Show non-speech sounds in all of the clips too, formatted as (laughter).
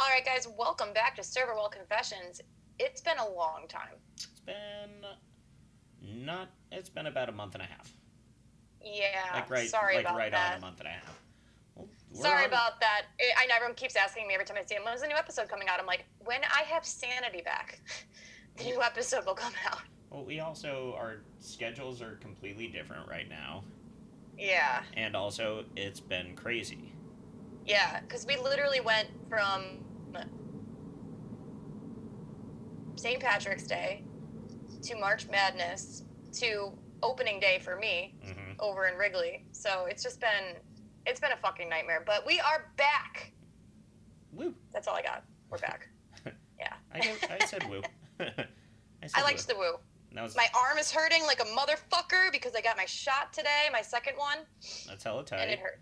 All right, guys, welcome back to Server Serverwell Confessions. It's been a long time. It's been not. It's been about a month and a half. Yeah. Like right, sorry like about right that. on a month and a half. Well, Sorry on- about that. I I know everyone keeps asking me every time I see him, when's the new episode coming out? I'm like, when I have sanity back, (laughs) the new episode will come out. Well, we also our schedules are completely different right now, Yeah. and also it's been crazy. Yeah, because we literally went from St. Patrick's Day to March Madness to opening day for me hmm over in Wrigley. So it's just been it's been a fucking nightmare. But we are back. Woo! That's all I got. We're back. (laughs) Yeah. I, gave- I said woo. (laughs) I, said I liked woo. the woo. Was My arm is hurting like a motherfucker because I got my shot today, my second one, that's hella tight. and it hurt.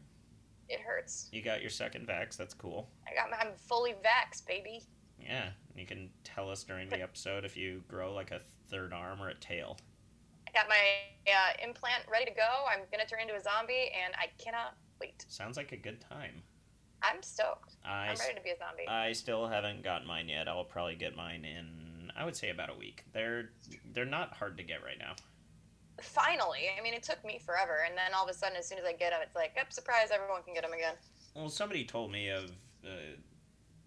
It hurts. You got your second vax. That's cool. I got my, I'm fully vaxxed, baby. Yeah, you can tell us during the episode if you grow like a third arm or a tail. I got my uh, implant ready to go. I'm gonna turn into a zombie, and I cannot wait. Sounds like a good time. I'm stoked. I, I'm ready to be a zombie. I still haven't got mine yet. I'll probably get mine in I would say about a week. They're they're not hard to get right now. Finally, I mean, it took me forever, and then all of a sudden, as soon as I get them, it's like, yep, surprise, everyone can get them again. Well, somebody told me of uh,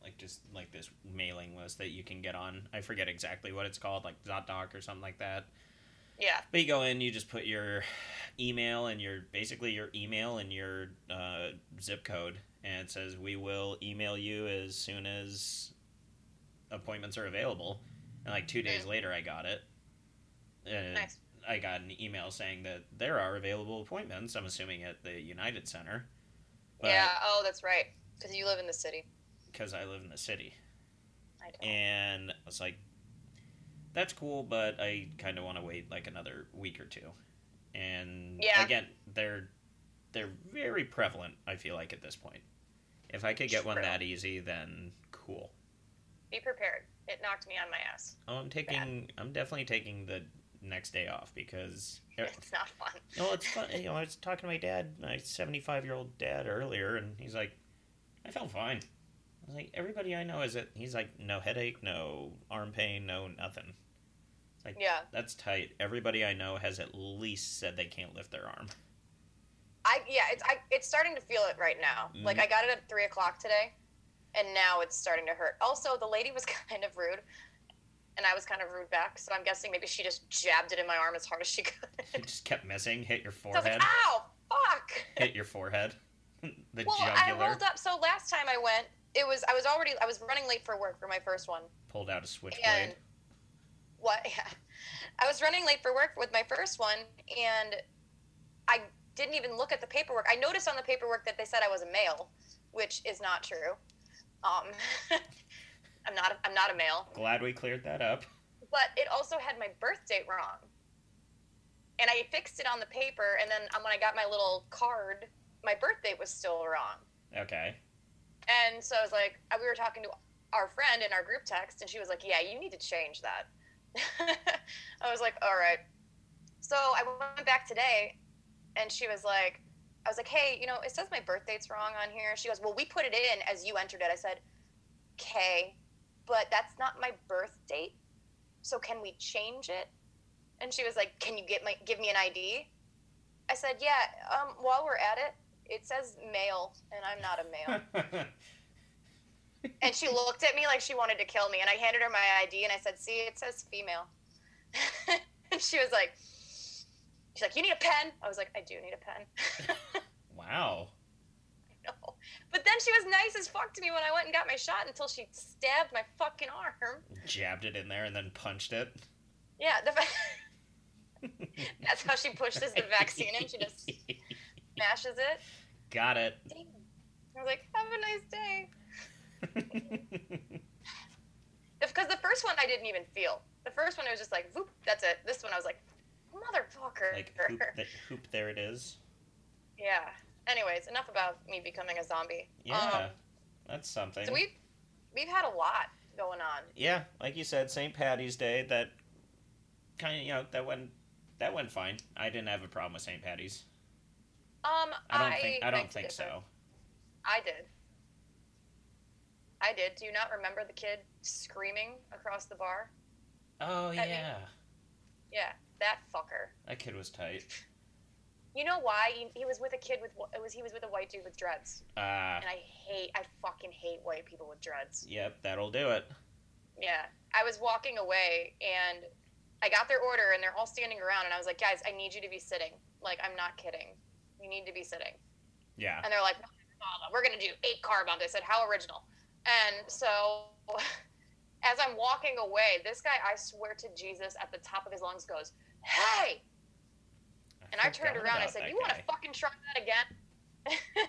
like just like this mailing list that you can get on. I forget exactly what it's called, like Zocdoc or something like that. Yeah, But you go in, you just put your email and your basically your email and your uh, zip code, and it says we will email you as soon as appointments are available. And like two days Mm. later, I got it. And nice. I got an email saying that there are available appointments. I'm assuming at the United Center. Yeah. Oh, that's right. Because you live in the city. Because I live in the city, I don't. and I was like, "That's cool," but I kind of want to wait like another week or two. And Yeah. again, they're they're very prevalent. I feel like at this point, if I could get one that easy, then cool. Be prepared. It knocked me on my ass. Oh, I'm taking. I'm definitely taking the next day off because. (laughs) It's not fun. No, it's fun. You know, I was talking to my dad, my 75 year old dad, earlier, and he's like, I felt fine. I was like, everybody I know is it. He's like, no headache, no arm pain, no nothing. It's like, Yeah. That's tight. Everybody I know has at least said they can't lift their arm. I yeah. It's I. It's starting to feel it right now. Like Mhm. I got it at three o'clock today, and now it's starting to hurt. Also, the lady was (laughs) kind of rude. And I was kind of rude back, so I'm guessing maybe she just jabbed it in my arm as hard as she could. It just kept missing. Hit your So I was forehead. like, "Ow, fuck!" Hit your forehead. (laughs) the Well, I rolled up. So last time I went, it was I was already I was running late for work for my first one. Pulled out a switchblade. What? (laughs) Yeah, I was running late for work with my first one, and I didn't even look at the paperwork. I noticed on the paperwork that they said I was a male, which is not true. Um, (laughs) I'm not. I'm not a male. Glad we cleared that up. But it also had my birth date wrong, and I fixed it on the paper. And then um, when I got my little card, my birth date was still wrong. Okay. And so I was like, we were talking to our friend in our group text, and she was like, "Yeah, you need to change that." (laughs) I was like, "All right." So I went back today, and she was like, "I was like, hey, you know, it says my birth date's wrong on here." She goes, "Well, we put it in as you entered it." I said, "Okay, but that's not my birth date. So can we change it?" And she was like, "Can you get my give me an ID?" I said, "Yeah. Um, while we're at it, it says male, and I'm not a male." (laughs) And she looked at me like she wanted to kill me. And I handed her my ID and I said, See, it says female. (laughs) and she was like, She's like, You need a pen? I was like, I do need a pen. (laughs) wow. But then she was nice as fuck to me when I went and got my shot until she stabbed my fucking arm. Jabbed it in there and then punched it. Yeah, the, (laughs) that's how she pushes the vaccine in. She just smashes it. Got it. Damn. I was like, Have a nice day. (laughs) Because the first one I didn't even feel. The first one I was just like, Whoop, that's it. This one I was like, Motherfucker. like hoop, hoop there it is. Yeah. Anyways, enough about me becoming a zombie. Yeah, Um, that's something. so we've we've had a lot going on. yeah, like you said, St. Patty's Day. That kind of you know that went that went fine. I didn't have a problem with St. Patty's. Um, I don't think I don't think differ. so. I did. I did. Do you not remember the kid screaming across the bar? Oh At me? yeah, Yeah, that fucker. that kid was tight. (laughs) You know why? He, he was with a kid with it was he was with a white dude with dreads, Ah, and I hate I fucking hate white people with dreads. yep, that'll do it. Yeah, I was walking away and I got their order and they're all standing around and I was like, guys, I need you to be sitting. Like I'm not kidding. You need to be sitting. Yeah, And they're like, we're gonna do eight car bombs. I said, how original. And so, (laughs) as I'm walking away, this guy, I swear to Jesus, at the top of his lungs goes, "Hey!" And I turned around. I said, "You want to fucking try that again?" (laughs)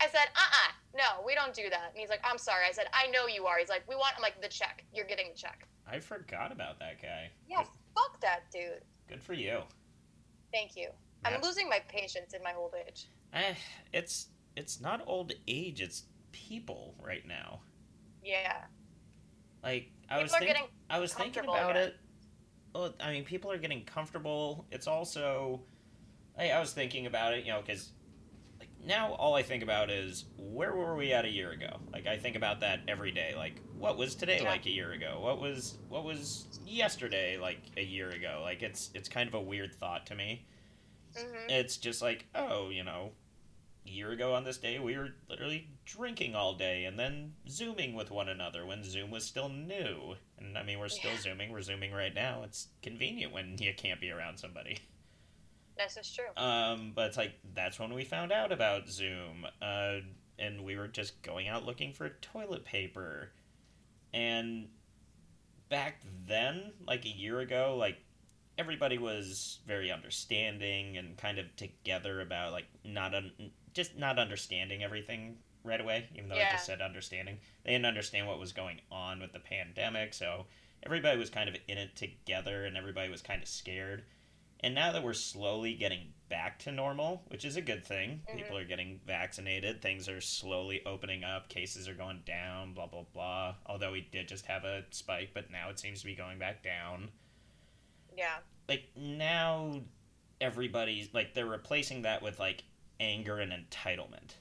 I said, "Uh-uh, no, we don't do that." And he's like, "I'm sorry." I said, "I know you are." He's like, "We want." I'm like, "The check. You're getting the check." I forgot about that guy. Yeah, Good, fuck that dude. good for you. Thank you. I'm losing my patience in my old age. Eh, it's it's not old age. It's people right now. Yeah, Like I people was thinking, I was thinking about again. it. Well, I mean, people are getting comfortable. It's also, I, I was thinking about it, you know, because like now all I think about is where were we at a year ago? Like I think about that every day. Like what was today Yeah. like a year ago? What was what was yesterday like a year ago? Like it's it's kind of a weird thought to me. hmm It's just like oh, you know. A year ago on this day, we were literally drinking all day and then zooming with one another when Zoom was still new. And I mean, we're still Yeah. zooming. We're zooming right now. It's convenient when you can't be around somebody. (laughs) This is true. Um, but it's like that's when we found out about Zoom. Uh, and we were just going out looking for toilet paper. And back then, like a year ago, like everybody was very understanding and kind of together about like not un- just not understanding everything right away even though i just said understanding they didn't understand what was going on with the pandemic so everybody was kind of in it together and everybody was kind of scared and now that we're slowly getting back to normal which is a good thing Mhm. people are getting vaccinated things are slowly opening up cases are going down blah blah blah although we did just have a spike but now it seems to be going back down Yeah. like now everybody's like they're replacing that with like anger and entitlement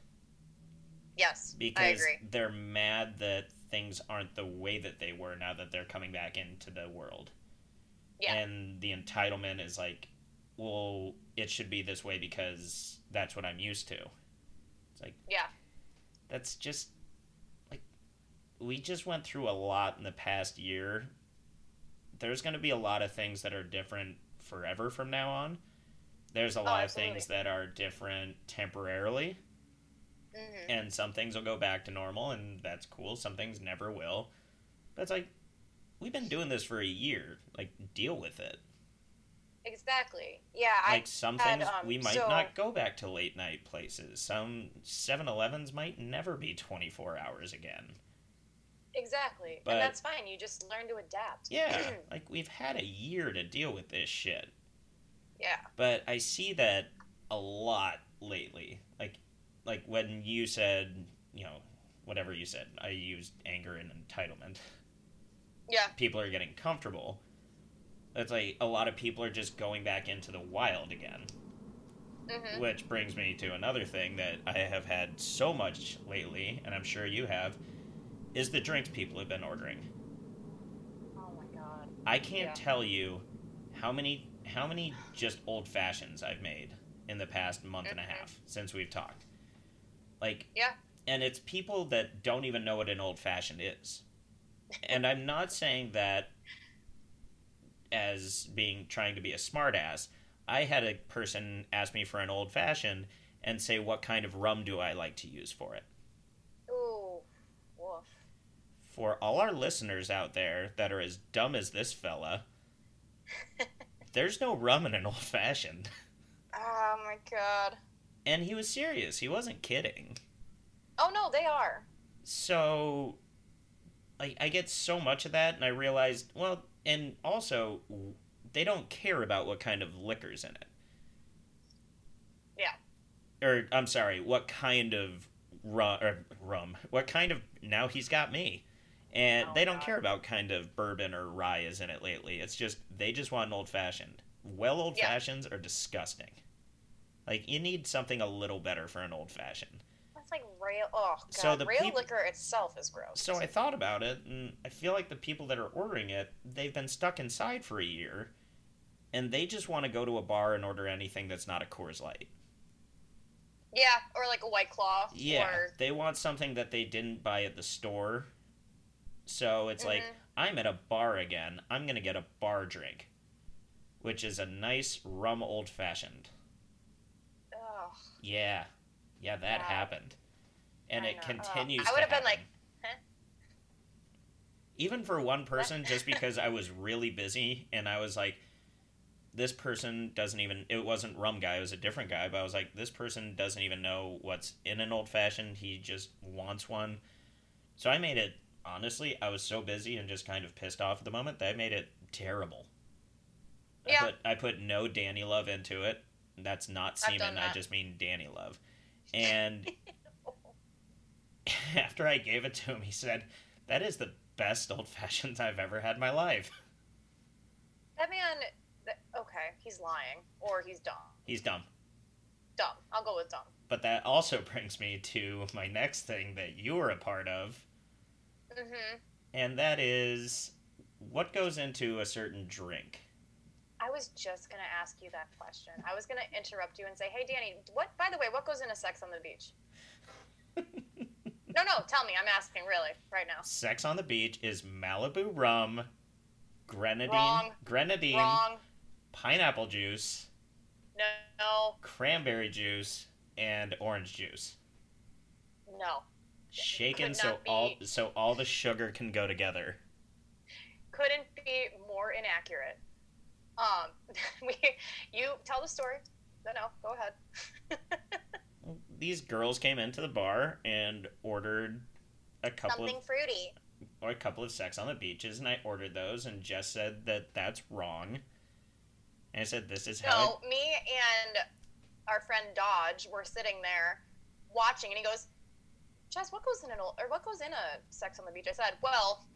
Yes. I because agree. they're mad that things aren't the way that they were now that they're coming back into the world. Yeah. And the entitlement is like, well, it should be this way because that's what I'm used to. It's like Yeah. that's just like we just went through a lot in the past year. There's going to be a lot of things that are different forever from now on. There's a lot of Oh, things that are different temporarily, hmm and some things will go back to normal, and that's cool. Some things never will. But it's like we've been doing this for a year. Like deal with it. Exactly. Yeah. Like some had, things um, we might so- not go back to late night places. Some 7-Elevens might never be 24 hours again. Exactly. But- and that's fine. You just learn to adapt. Yeah, (clears throat) like we've had a year to deal with this shit. yeah. But I see that a lot lately. Like like when you said, you know, whatever you said, I used anger and entitlement. Yeah. People are getting comfortable. It's like a lot of people are just going back into the wild again. hmm Which brings me to another thing that I have had so much lately, and I'm sure you have, is the drinks people have been ordering. Oh my god. I can't Yeah. tell you how many how many just old fashions I've made in the past month and a Mhm. half since we've talked. Like Yeah. and it's people that don't even know what an old fashioned is. and I'm not saying that as being trying to be a smartass. I had a person ask me for an old fashioned and say what kind of rum do I like to use for it. Ooh. Woof. For all our listeners out there that are as dumb as this fella, (laughs) there's no rum in an old fashioned. Oh my god. And he was serious. He wasn't kidding. Oh no, they are. So, like, I get so much of that, and I realized, well, and also, they don't care about what kind of liquor's in it. Yeah. Or, I'm sorry, what kind of rum, or rum, what kind of, now he's got me. And Oh, they don't God. care about kind of bourbon or rye is in it lately. It's just, they just want an old fashioned. Well, old fashions are disgusting. Like, you need something a little better for an old fashioned. Like rail. Oh god, So the rail peop- liquor itself is gross. So I thought about it, and I feel like the people that are ordering it, they've been stuck inside for a year, and they just want to go to a bar and order anything that's not a Coors Light. yeah, or like a white claw. Yeah, Or, they want something that they didn't buy at the store. So it's like, Mhm. I'm at a bar again. I'm going to get a bar drink, which is a nice rum old fashioned. Yeah. Yeah, that Wow. happened. And I it know. continues I would've been like, huh? Even for one person, just because I was really busy and I was like, this person doesn't even, it wasn't rum guy, it was a different guy, but I was like, this person doesn't even know what's in an old fashioned. He just wants one. So I made it, honestly, I was so busy and just kind of pissed off at the moment that I made it terrible. Yeah. I put, I put no Danny Love into it. That's not I've done semen, I just mean Danny Love. (laughs) And (laughs) after I gave it to him, he said, That is the best old fashions I've ever had in my life. that man. Okay, he's lying or he's dumb. He's dumb. Dumb. I'll go with dumb. But that also brings me to my next thing that you were a part of, hmm and that is what goes into a certain drink. I was just gonna ask you that question. I was gonna interrupt you and say, "Hey, Danny, what? By the way, what goes into sex on the beach?" (laughs) no, tell me. I'm asking, really, right now. Sex on the beach is Malibu rum, grenadine, Wrong. grenadine, Wrong. pineapple juice, No, no, cranberry juice, and orange juice. no. Shaken Could so not be- all so all the sugar can go together. Couldn't be more inaccurate. Um, (laughs) we, you tell the story. No, no, go ahead. (laughs) These girls came into the bar and ordered a couple Something of fruity. or a couple of sex on the beaches, and I ordered those, and Jess said that that's wrong. And I said this is how. No, me and our friend Dodge were sitting there watching, and he goes, "Jess, what goes in an old, or what goes in a Sex on the Beach?" I said, "Well,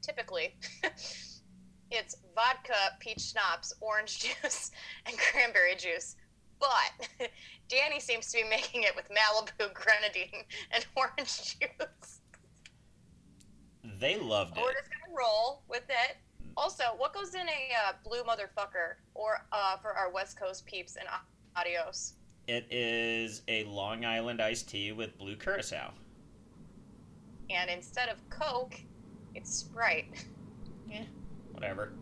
typically, (laughs) it's vodka, peach schnapps, orange (laughs) juice, and cranberry juice." But (laughs) Danny seems to be making it with Malibu, (laughs) grenadine, and orange juice. They loved We're it. just gonna roll with it. Also, what goes in a uh, blue motherfucker, or uh, for our West Coast peeps and adios? It is a Long Island iced tea with blue curacao. and instead of Coke, it's Sprite. Yeah, (laughs) whatever.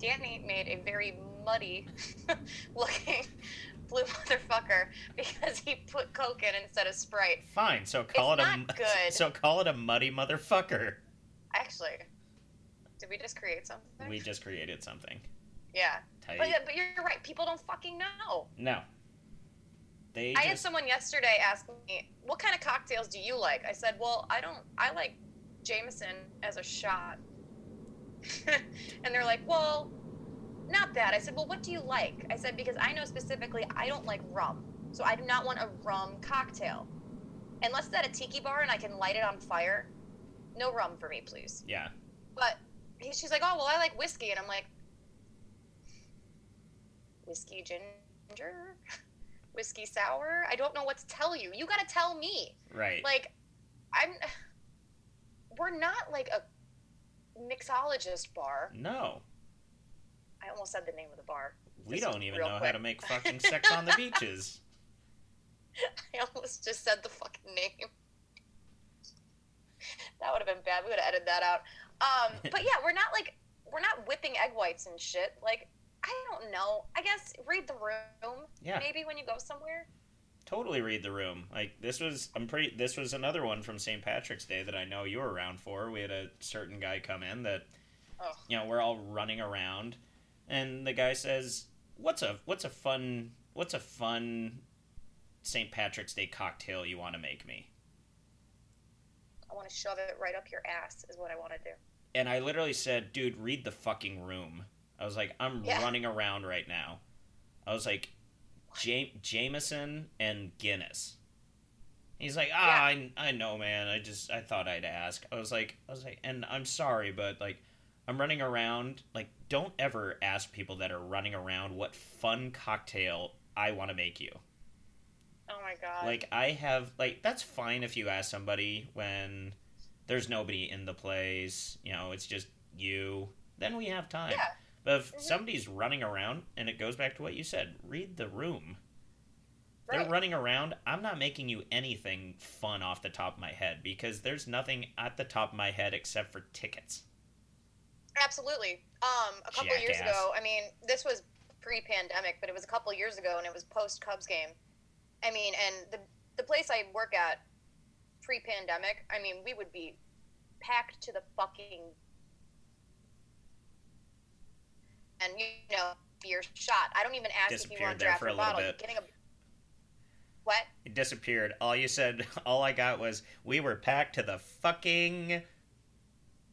Danny made a very muddy (laughs) looking blue motherfucker because he put Coke in instead of Sprite. Fine. So call It's it a (laughs) good. so call it a muddy motherfucker. Actually, did we just create something? We just created something. yeah. Tight. But, but you're right. People don't fucking know. No. They I had someone yesterday ask me, "What kind of cocktails do you like?" I said, "Well, I don't. I like Jameson as a shot." (laughs) and they're like, "Well, not that." I said, "Well, what do you like?" I said because I know specifically I don't like rum, so I do not want a rum cocktail, unless it's at a tiki bar and I can light it on fire. No rum for me, please. yeah. But he, she's like, "Oh, well, I like whiskey," and I'm like, "Whiskey ginger." Whiskey sour? I don't know what to tell you. You gotta tell me Right. like i'm we're not like a mixologist bar no. I almost said the name of the bar We don't even know how to make (laughs) fucking sex on the beaches. (laughs) i almost just said the fucking name that would have been bad we would have edited that out um (laughs) but yeah we're not like we're not whipping egg whites and shit like i don't know i guess read the room Yeah. maybe when you go somewhere Totally read the room. Like this was I'm pretty this was another one from St. Patrick's Day that I know you were around for. We had a certain guy come in that oh you know, we're all running around and the guy says, "What's a what's a fun what's a fun St. Patrick's Day cocktail you want to make me?" i want to shove it right up your ass is what i want to do And I literally said, "Dude, read the fucking room." I was like, "I'm Yeah. running around right now." I was like, Jam- Jameson and Guinness. He's like, ah, I, I know, man. I just I thought I'd ask. I was like, I was like, and I'm sorry, but like, I'm running around. Like, don't ever ask people that are running around what fun cocktail I want to make you. Oh my god. Like I have like that's fine if you ask somebody when there's nobody in the place, you know, it's just you, then we have time. Yeah. But if Mhm. somebody's running around and it goes back to what you said, read the room. right. They're running around. I'm not making you anything fun off the top of my head because there's nothing at the top of my head except for tickets. Absolutely. Um, a couple years ago, I mean, this was pre-pandemic, but it was a couple years ago, and it was post Cubs game. I mean, and the the place I work at pre-pandemic, I mean, we would be packed to the fucking and you know beer shot. I don't even ask if you want there draft for a bottle. bit. Getting a what? It disappeared. All you said, (laughs) all I got was, we were packed to the fucking.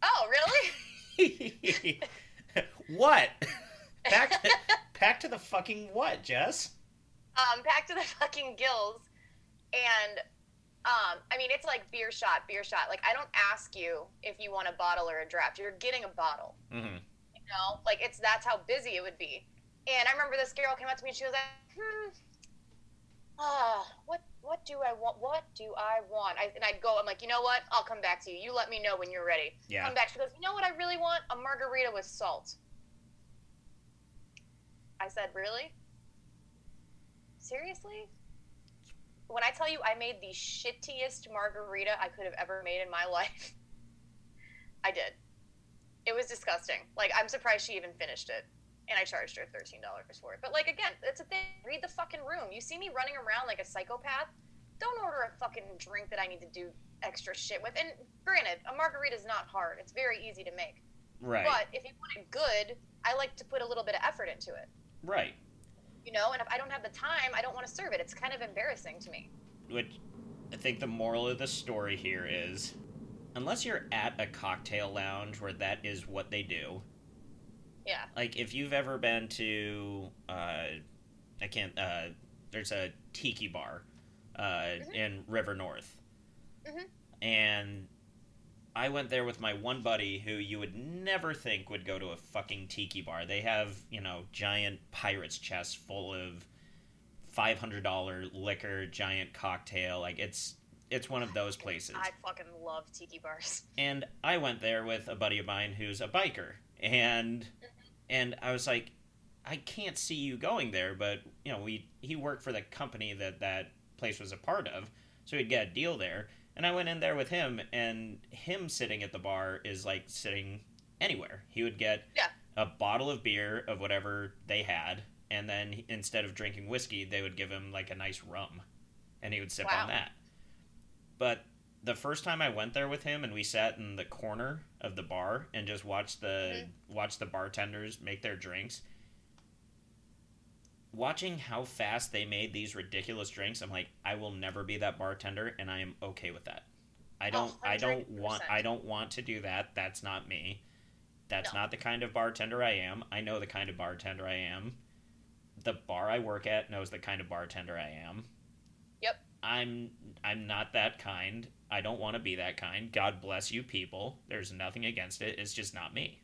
Oh, really? (laughs) (laughs) what? Packed to, packed to the fucking what, Jess? um, packed to the fucking gills, and um, I mean, it's like beer shot, beer shot. Like I don't ask you if you want a bottle or a draft. You're getting a bottle. Mm-hmm. You know, like it's that's how busy it would be. And I remember this girl came up to me and she was like, "Hmm, ah, what what do I want? What do I want?" I, and I'd go, I'm like, you know what? I'll come back to you. You let me know when you're ready. Yeah. Come back. She goes, you know what I really want? A margarita with salt. I said, really? Seriously? When I tell you I made the shittiest margarita I could have ever made in my (laughs) life, I did. It was disgusting. Like, I'm surprised she even finished it. And I charged her $13 for it. But, like, again, it's a thing. Read the fucking room. You see me running around like a psychopath? Don't order a fucking drink that I need to do extra shit with. And granted, a margarita is not hard. It's very easy to make. Right. But if you want it good, I like to put a little bit of effort into it. Right. You know, and if I don't have the time, I don't want to serve it. It's kind of embarrassing to me. Which I think the moral of the story here is unless you're at a cocktail lounge where that is what they do, Yeah. like if you've ever been to uh I can't uh there's a tiki bar uh Mhm. in River North. Mhm. And I went there with my one buddy who you would never think would go to a fucking tiki bar. They have, you know, giant pirates chests full of $500 liquor, giant cocktail. Like it's it's one of those places. I fucking love tiki bars. And I went there with a buddy of mine who's a biker, and and I was like, I can't see you going there, but you know, we he worked for the company that that place was a part of, so he'd get a deal there. And I went in there with him, and him sitting at the bar is like sitting anywhere. He would get Yeah. a bottle of beer of whatever they had, and then he- instead of drinking whiskey, they would give him like a nice rum, and he would sip Wow. on that. But the first time I went there with him and we sat in the corner of the bar and just watched the mm-hmm. watched the bartenders make their drinks. Watching how fast they made these ridiculous drinks, I'm like, I will never be that bartender and I am okay with that. I don't I don't want I don't want to do that. That's not me. That's No. not the kind of bartender I am. I know the kind of bartender I am. The bar I work at knows the kind of bartender I am. Yep. I'm I'm not that kind. I don't want to be that kind. God bless you people. There's nothing against it. It's just not me.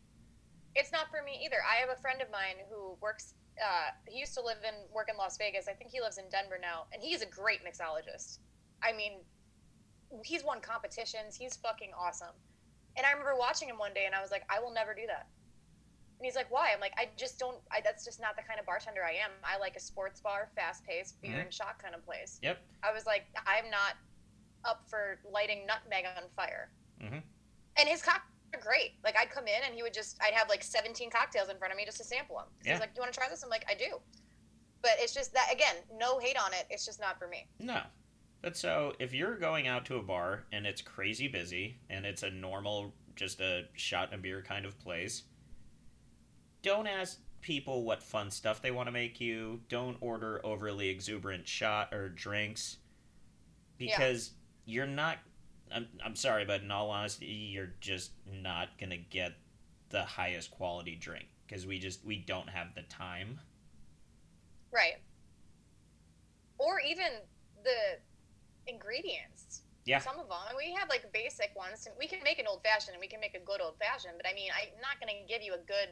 It's not for me either. I have a friend of mine who works. Uh, he used to live in work in Las Vegas. I think he lives in Denver now, and he's a great mixologist. I mean, he's won competitions. He's fucking awesome. And I remember watching him one day, and I was like, I will never do that. And he's like, Why? I'm like, I just don't. I, that's just not the kind of bartender I am. I like a sports bar, fast paced, beer Mhm. and shot kind of place. Yep. I was like, I'm not up for lighting nutmeg on fire. Mhm. And his cocktails are great. Like I'd come in and he would just, I'd have like 17 cocktails in front of me just to sample them. Yeah. He's like, "Do you want to try this?" I'm like, "I do." But it's just that again, no hate on it. It's just not for me. No. But so if you're going out to a bar and it's crazy busy and it's a normal just a shot and a beer kind of place, don't ask people what fun stuff they want to make you. Don't order overly exuberant shot or drinks because you're not I'm, I'm sorry, but in all honesty, you're just not to get the highest quality drink because we just we don't have the time. Right. Or even the ingredients. Yeah. Some of them. And we have like basic ones. We can make an old fashioned and we can make a good old fashioned. But I mean, I'm not going to give you a good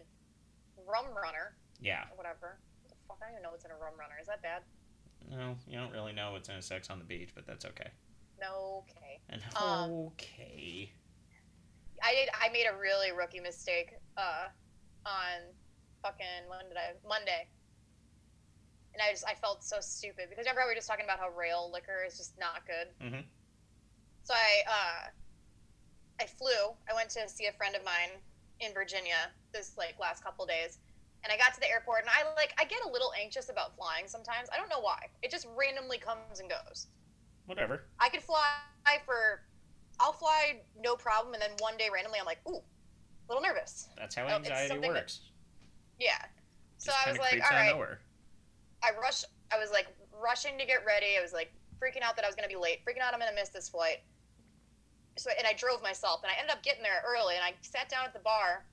rum runner Yeah. or whatever. What the fuck? I don't even know what's in a rum runner. Is that bad? No, you don't really know what's in a sex on the beach, but that's okay. No, okay. And Um, okay. I did. I made a really rookie mistake uh, on fucking when did I Monday, and I just I felt so stupid because remember we were just talking about how rail liquor is just not good. Mhm. So I uh, I flew. I went to see a friend of mine in Virginia this like last couple days, and I got to the airport and I like I get a little anxious about flying sometimes. I don't know why. It just randomly comes and goes. Whatever. I could fly for, I'll fly no problem, and then one day randomly I'm like, ooh, a little nervous. That's how Oh, anxiety that- works. Yeah. So I was like, all right. nowhere. I rush. I was like rushing to get ready. I was like freaking out that I was gonna be late. Freaking out I'm gonna miss this flight. So and I drove myself, and I ended up getting there early, and I sat down at the bar,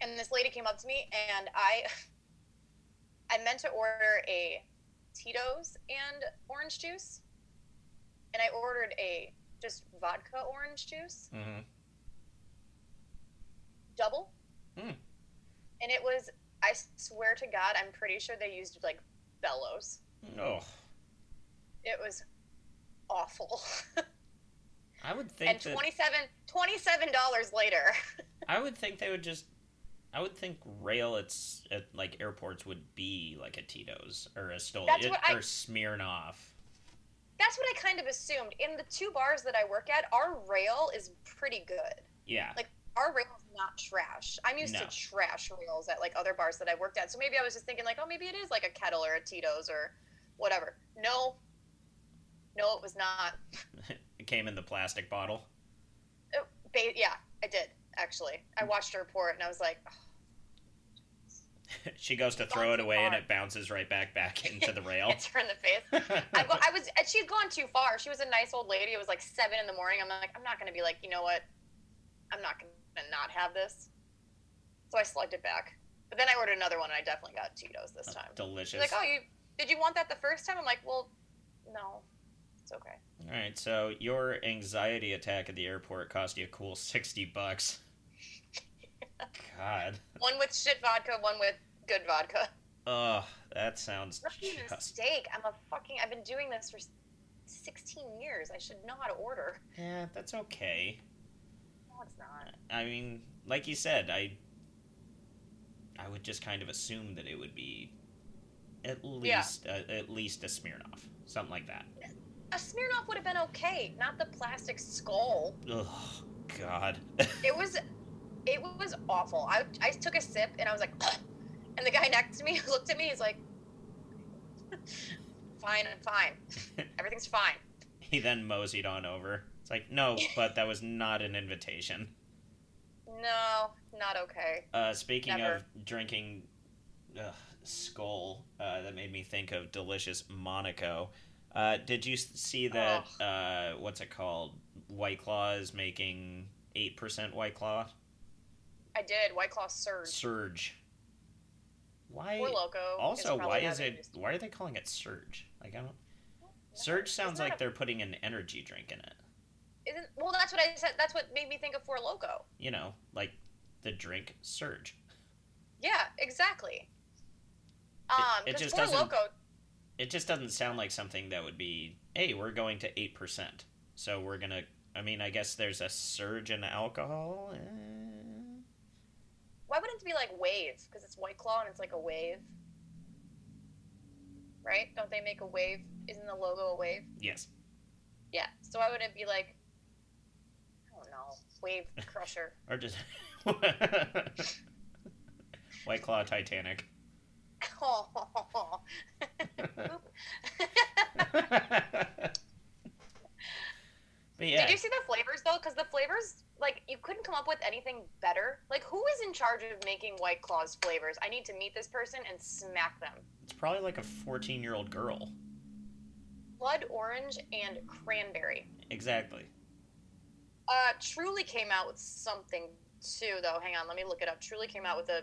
and this lady came up to me, and I, (laughs) I meant to order a Tito's and orange juice, and I ordered a just vodka orange juice. hmm double. Hmm. And it was, I swear to God, I'm pretty sure they used like bellows. Oh, It was awful. (laughs) I would think and that 27 $27 later. (laughs) I would think they would just. I would think rail it's at like airports would be like a Tito's or a Stoli That's it, I- or Smirnoff. That's what I kind of assumed. In the two bars that I work at, our rail is pretty good. Yeah, Like, Our rail is not trash. I'm used No. to trash rails at like other bars that I worked at. So maybe I was just thinking like, oh, maybe it is like a Ketel or a Tito's or whatever. No. No, it was not. (laughs) it came in the plastic bottle. Oh, ba- yeah, I did actually. I watched a report and I was like, (laughs) she goes to throw it away and it bounces right back back (laughs) into the rail. hits her in the face. I, go, I was, and she'd gone too far. She was a nice old lady. It was like seven in the morning. I'm like, I'm not gonna be like, you know what? I'm not gonna not have this. So I slugged it back. But then I ordered another one, and I definitely got Tito's this oh, time. She's Delicious. like, oh, you did you want that the first time? I'm like, well, no, it's okay. All right, so your anxiety attack at the airport cost you a cool sixty bucks. God, One with shit vodka, one with good vodka. oh, that sounds Rookie just mistake. I'm a fucking. I've been doing this for 16 years. I should know how to order. yeah. That's okay. No, it's not. I mean, like you said, I I would just kind of assume that it would be at Yeah. least uh, at least a Smirnoff, something like that. A Smirnoff would have been okay, not the plastic Skol. Oh God. (laughs) It was, it was awful. I, I took a sip and I was like, and the guy next to me (laughs) looked at me. He's like, (laughs) fine, I'm fine. (laughs) Everything's fine. he then moseyed on over. It's like no, but that was not an invitation. No, not okay. Uh, speaking Never. of drinking ugh, Skol, uh, that made me think of delicious Monaco. Uh, did you see that? Uh, what's it called? White Claw is making eight percent White Claw I did. White Claw Surge. surge. Why? Four Loco. Also, why is it? just- Why are they calling it surge? Like I don't. Surge sounds like that they're putting an energy drink in it. a- Isn't well? That's what I said. That's what made me think of Four Loco. You know, like the drink surge. Yeah, exactly. Um, it 'cause just Four doesn't- Loco. it just doesn't sound like something that would be hey we're going to 8% so we're gonna i mean i guess there's a surge in alcohol eh. Why wouldn't it be like wave? Because it's White Claw and it's like a wave, right? Don't they make a wave? Isn't the logo a wave? yes Yeah. So why wouldn't it be like? I don't know. Wave (laughs) Crusher. or just (laughs) white claw titanic Oh. (laughs) but yeah Did you see the flavors though? Because the flavors, like, you couldn't come up with anything better. Like, who is in charge of making White Claw's flavors? I need to meet this person and smack them. it's probably like a 14 year old girl Blood orange and cranberry. exactly Uh, Truly came out with something too, though. Hang on, let me look it up. Truly came out with a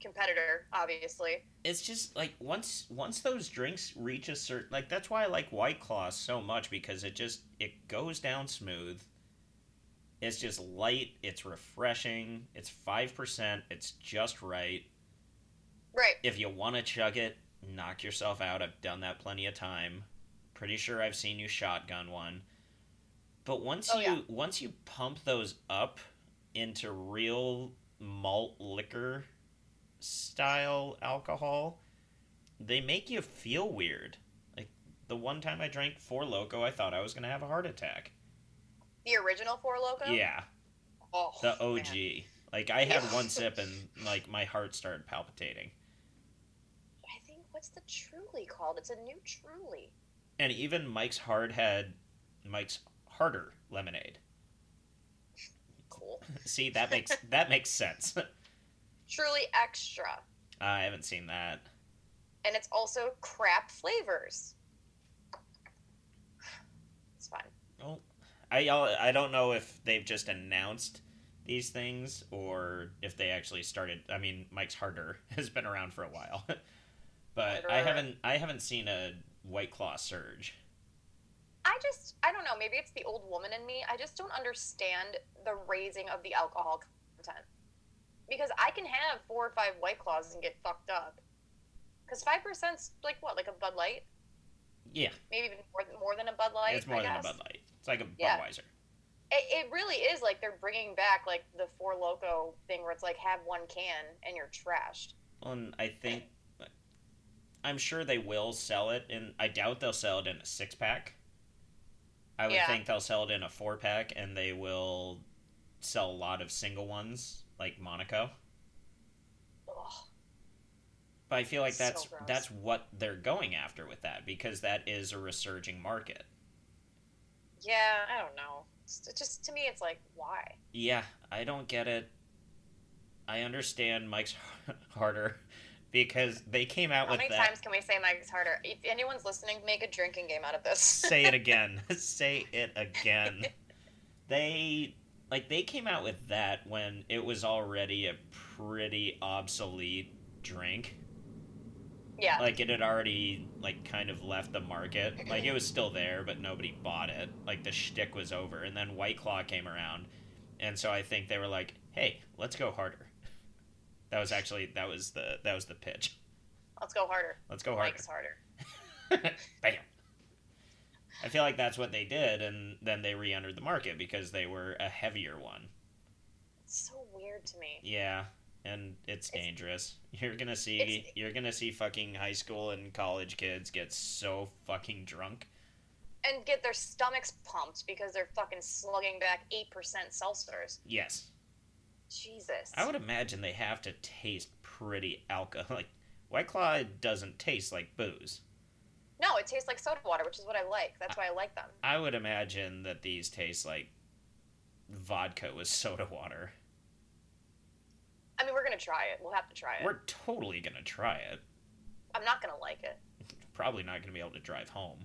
competitor, obviously. it's just like once once those drinks reach a certain like that's why I like White Claw so much because it just it goes down smooth. It's just light, it's refreshing, it's 5%, it's just right. Right. If you want to chug it, knock yourself out. I've done that plenty of time. Pretty sure I've seen you shotgun one. But once Oh, you yeah. once you pump those up into real malt liquor style alcohol, they make you feel weird. Like the one time I drank Four Loco, I thought I was gonna have a heart attack. The original Four Loco. Yeah, Oh, the OG. man. Like I had one sip and like my heart started palpitating. I think what's the Truly called? It's a new Truly. And even Mike's Hard had Mike's Harder lemonade. Cool. (laughs) See, that makes (laughs) that makes sense. Truly extra, I haven't seen that. and it's also crap flavors. It's fine. Well, I I don't know if they've just announced these things or if they actually started. I mean, Mike's Harder (laughs) has been around for a while, (laughs) but I haven't I haven't seen a White Claw surge. I just, I don't know. Maybe it's the old woman in me. I just don't understand the raising of the alcohol content. Because I can have four or five White Claws and get fucked up. Because 5%'s like what? Like a Bud Light? Yeah, Maybe even more, more than a Bud Light? it's more I than a. Bud Light. It's like a Yeah. Budweiser. It, it really is like they're bringing back like the Four Loco thing where it's like have one can and you're trashed. Well, and I think I'm sure they will sell it, and I doubt they'll sell it in a six pack. I would Yeah. think they'll sell it in a four pack, and they will sell a lot of single ones like Monaco. Ugh. But I feel like that's gross. that's what they're going after with that because that is a resurging market. Yeah, I don't know. It's just to me, it's like why? Yeah, I don't get it. I understand Mike's (laughs) harder because they came out How with that. How many times can we say Mike's harder? If anyone's listening, make a drinking game out of this. Say it (laughs) again. (laughs) Say it again. they like they came out with that when it was already a pretty obsolete drink. Yeah. Like it had already like kind of left the market. Mm-hmm. Like it was still there, but nobody bought it. Like the shtick was over, and then White Claw came around, and so I think they were like, "Hey, let's go harder." (laughs) That was actually that was the that was the pitch. Let's go harder. Let's go harder. Mike's harder. (laughs) Bam. I feel like that's what they did, and then they re-entered the market because they were a heavier one. It's so weird to me. Yeah, and it's It's- dangerous. You're gonna see you're gonna see fucking high school and college kids get so fucking drunk. And get their stomachs pumped because they're fucking slugging back 8% seltzers. Yes, Jesus. I would imagine they have to taste pretty alcohol. (laughs) Like White Claw doesn't taste like booze. No, it tastes like soda water, which is what I like. That's why I like them. I would imagine that these taste like vodka with soda water. I mean, we're going to try it. We'll have to try it. We're totally gonna try it. I'm not going to like it. Probably not gonna be able to drive home.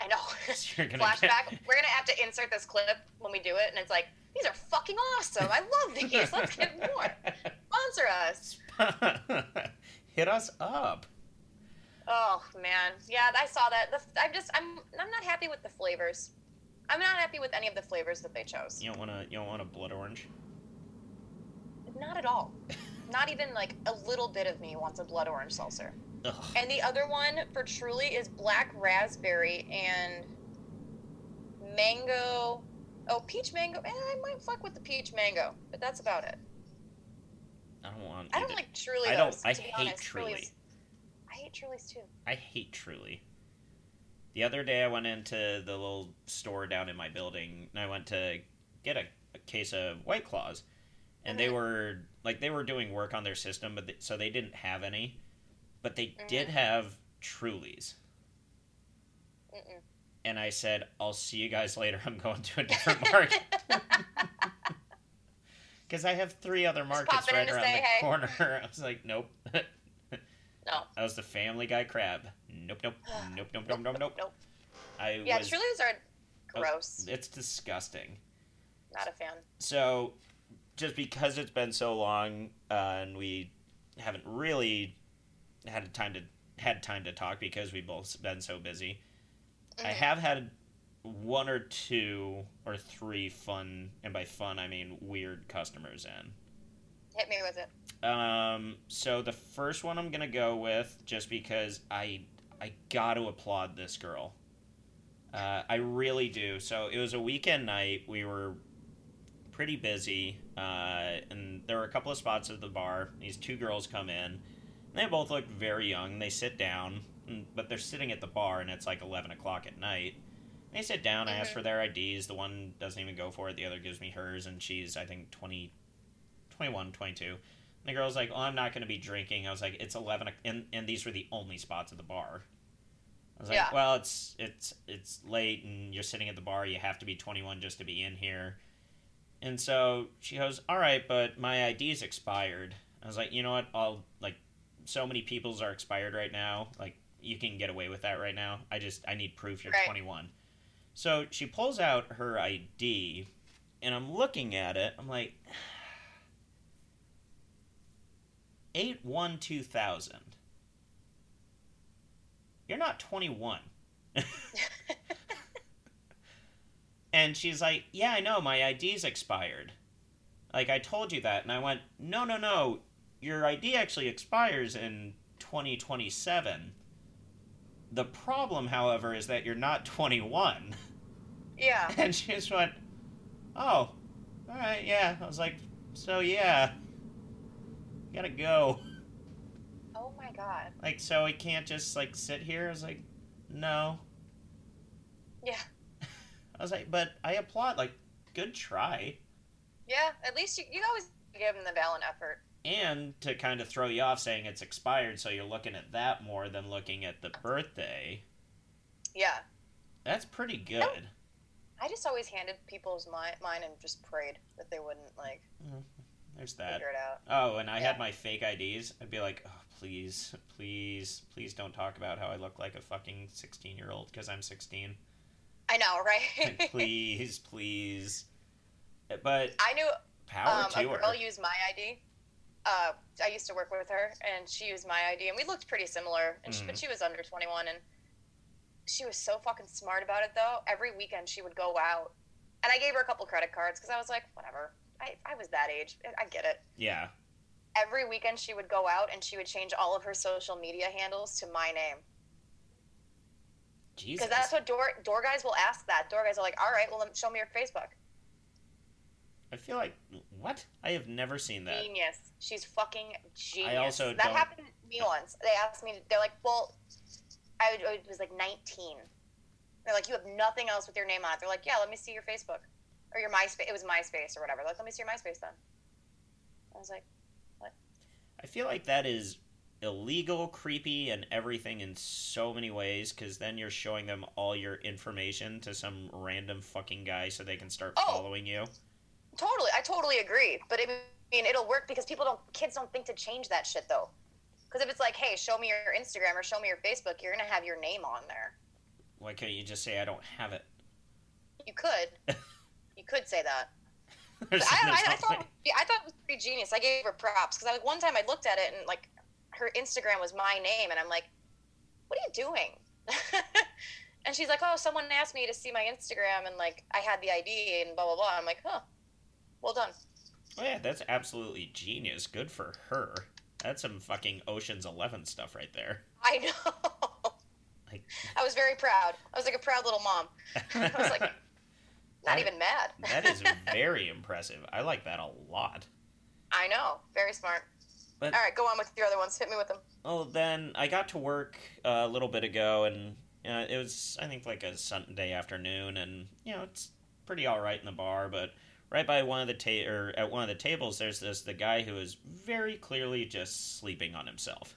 I know. (laughs) (laughs) You're gonna Flashback. We're going to have to insert this clip when we do it, and it's like, these are fucking awesome. I love these. Let's get more. (laughs) Sponsor us. Hit us up. Oh man, yeah, I saw that. The, I'm just, I'm, I'm not happy with the flavors. I'm not happy with any of the flavors that they chose. You don't want to. You don't want a blood orange. Not at all. Not even like a little bit of me wants a blood orange seltzer. Ugh. And the other one for Truly is black raspberry and mango. Oh, peach mango. Eh, I might fuck with the peach mango, but that's about it. I don't want. I don't like Truly. I don't- Those, I hate honest. Truly. Truly's- I hate Truly's too. I hate Truly. The other day, I went into the little store down in my building, and I went to get a, a case of White Claws, and they Mhm. were like they were doing work on their system, but they, so they didn't have any, but they Mhm. did have Trulies. Mm-mm. And I said, "I'll see you guys later. (laughs) I'm going to a different market." (laughs) Because I have three other markets right around say the hey. corner. (laughs) I was like, nope. No. That was the Family Guy crab. Nope, nope, nope, nope, nope, nope, nope. Nope. I Yeah, was. Truly's are Oh. gross. It's disgusting. Not a fan. So, just because it's been so long uh, and we haven't really had time to had time to talk because we've both been so busy, I Mhm. have had one or two or three fun, and by fun I mean weird customers in. Hit me with it. Um, so the first one I'm gonna go with, just because I I got to applaud this girl. Uh, I really do. So it was a weekend night. We were pretty busy, uh, and there were a couple of spots at the bar. These two girls come in. They both look very young. They sit down, and- but they're sitting at the bar, and it's like eleven o'clock at night. They sit down. I ask Mhm. for their IDs. The one doesn't even go for it. The other gives me hers, and she's I think 20, 21, 22. And the girl's like, "Oh, I'm not going to be drinking." I was like, "It's eleven, o- and and these were the only spots at the bar." I was like, Yeah. "Well, it's it's it's late, and you're sitting at the bar. You have to be 21 just to be in here." And so she goes, "All right, but my ID's expired." I was like, "You know what? I'll like, so many people's are expired right now. Like, you can get away with that right now. I just I need proof you're Right. 21." So she pulls out her ID, and I'm looking at it. I'm like, (sighs) eight one two thousand. You're not 21. (laughs) (laughs) and she's like, Yeah, I know, my ID's expired. Like, I told you that. And I went, No, no, no. Your ID actually expires in 2027. The problem, however, is that you're not 21. Yeah. (laughs) And she just went, Oh, alright, yeah. I was like, So, yeah. Gotta go. Oh my god. Like, so I can't just, like, sit here? I was like, No. Yeah. I was like, But I applaud, like, good try. Yeah. At least you you always give them the valiant effort. and to kind of throw you off saying it's expired so you're looking at that more than looking at the birthday Yeah. that's pretty good Nope. I just always handed people's mine, mine and just prayed that they wouldn't like mm, there's that figure it out. oh and i had my fake ids i'd be like oh please please please don't talk about how i look like a fucking 16 year old because i'm 16 I know, right? (laughs) please please but I knew power um, to a her girl used my ID. Uh, I used to work with her, and she used my ID, and we looked pretty similar. And she, Mhm. but she was under twenty one, and she was so fucking smart about it. Though every weekend she would go out, and I gave her a couple credit cards because I was like, whatever. I, I was that age. I get it. yeah Every weekend she would go out and she would change all of her social media handles to my name jesus because that's what door door guys will ask. That door guys are like, all right, well, show me your Facebook. i feel like what i have never seen that Genius. She's fucking genius. I also that don't- happened to me once. They asked me. They're like, "Well, I was- like 19." They're like, "You have nothing else with your name on it." They're like, "Yeah, let me see your Facebook or your MySpace." It was MySpace or whatever. They're like, "Let me see your MySpace then." I was like, what? I feel like that is illegal, creepy, and everything in so many ways because then you're showing them all your information to some random fucking guy so they can start Oh. following you. "Totally, I totally agree." But I mean, it'll work because people don't, kids don't think to change that shit though. Because if it's like, "Hey, show me your Instagram or show me your Facebook," you're gonna have your name on there. Why can't you just say I don't have it? You could, (laughs) you could say that. I, I, I thought I thought it was pretty genius. I gave her props because I one time I looked at it and like her Instagram was my name, and I'm like, "What are you doing?" (laughs) and she's like, "Oh, someone asked me to see my Instagram, and like I had the ID and blah blah blah." I'm like, "Huh, well done." Oh, yeah, that's absolutely genius. Good for her. That's some fucking Ocean's Eleven stuff right there. I know. (laughs) Like- I was very proud. I was like a proud little mom. (laughs) I was like, not That- even mad. that is very impressive. I like that a lot. I know. Very smart. But- All right, go on with your other ones. Hit me with them. Well, then I got to work uh, a little bit ago, and uh, it was I think like a Sunday afternoon, and you know it's pretty all right in the bar, but right by one of the ta- or at one of the tables, there's this the guy who is very clearly just sleeping on himself,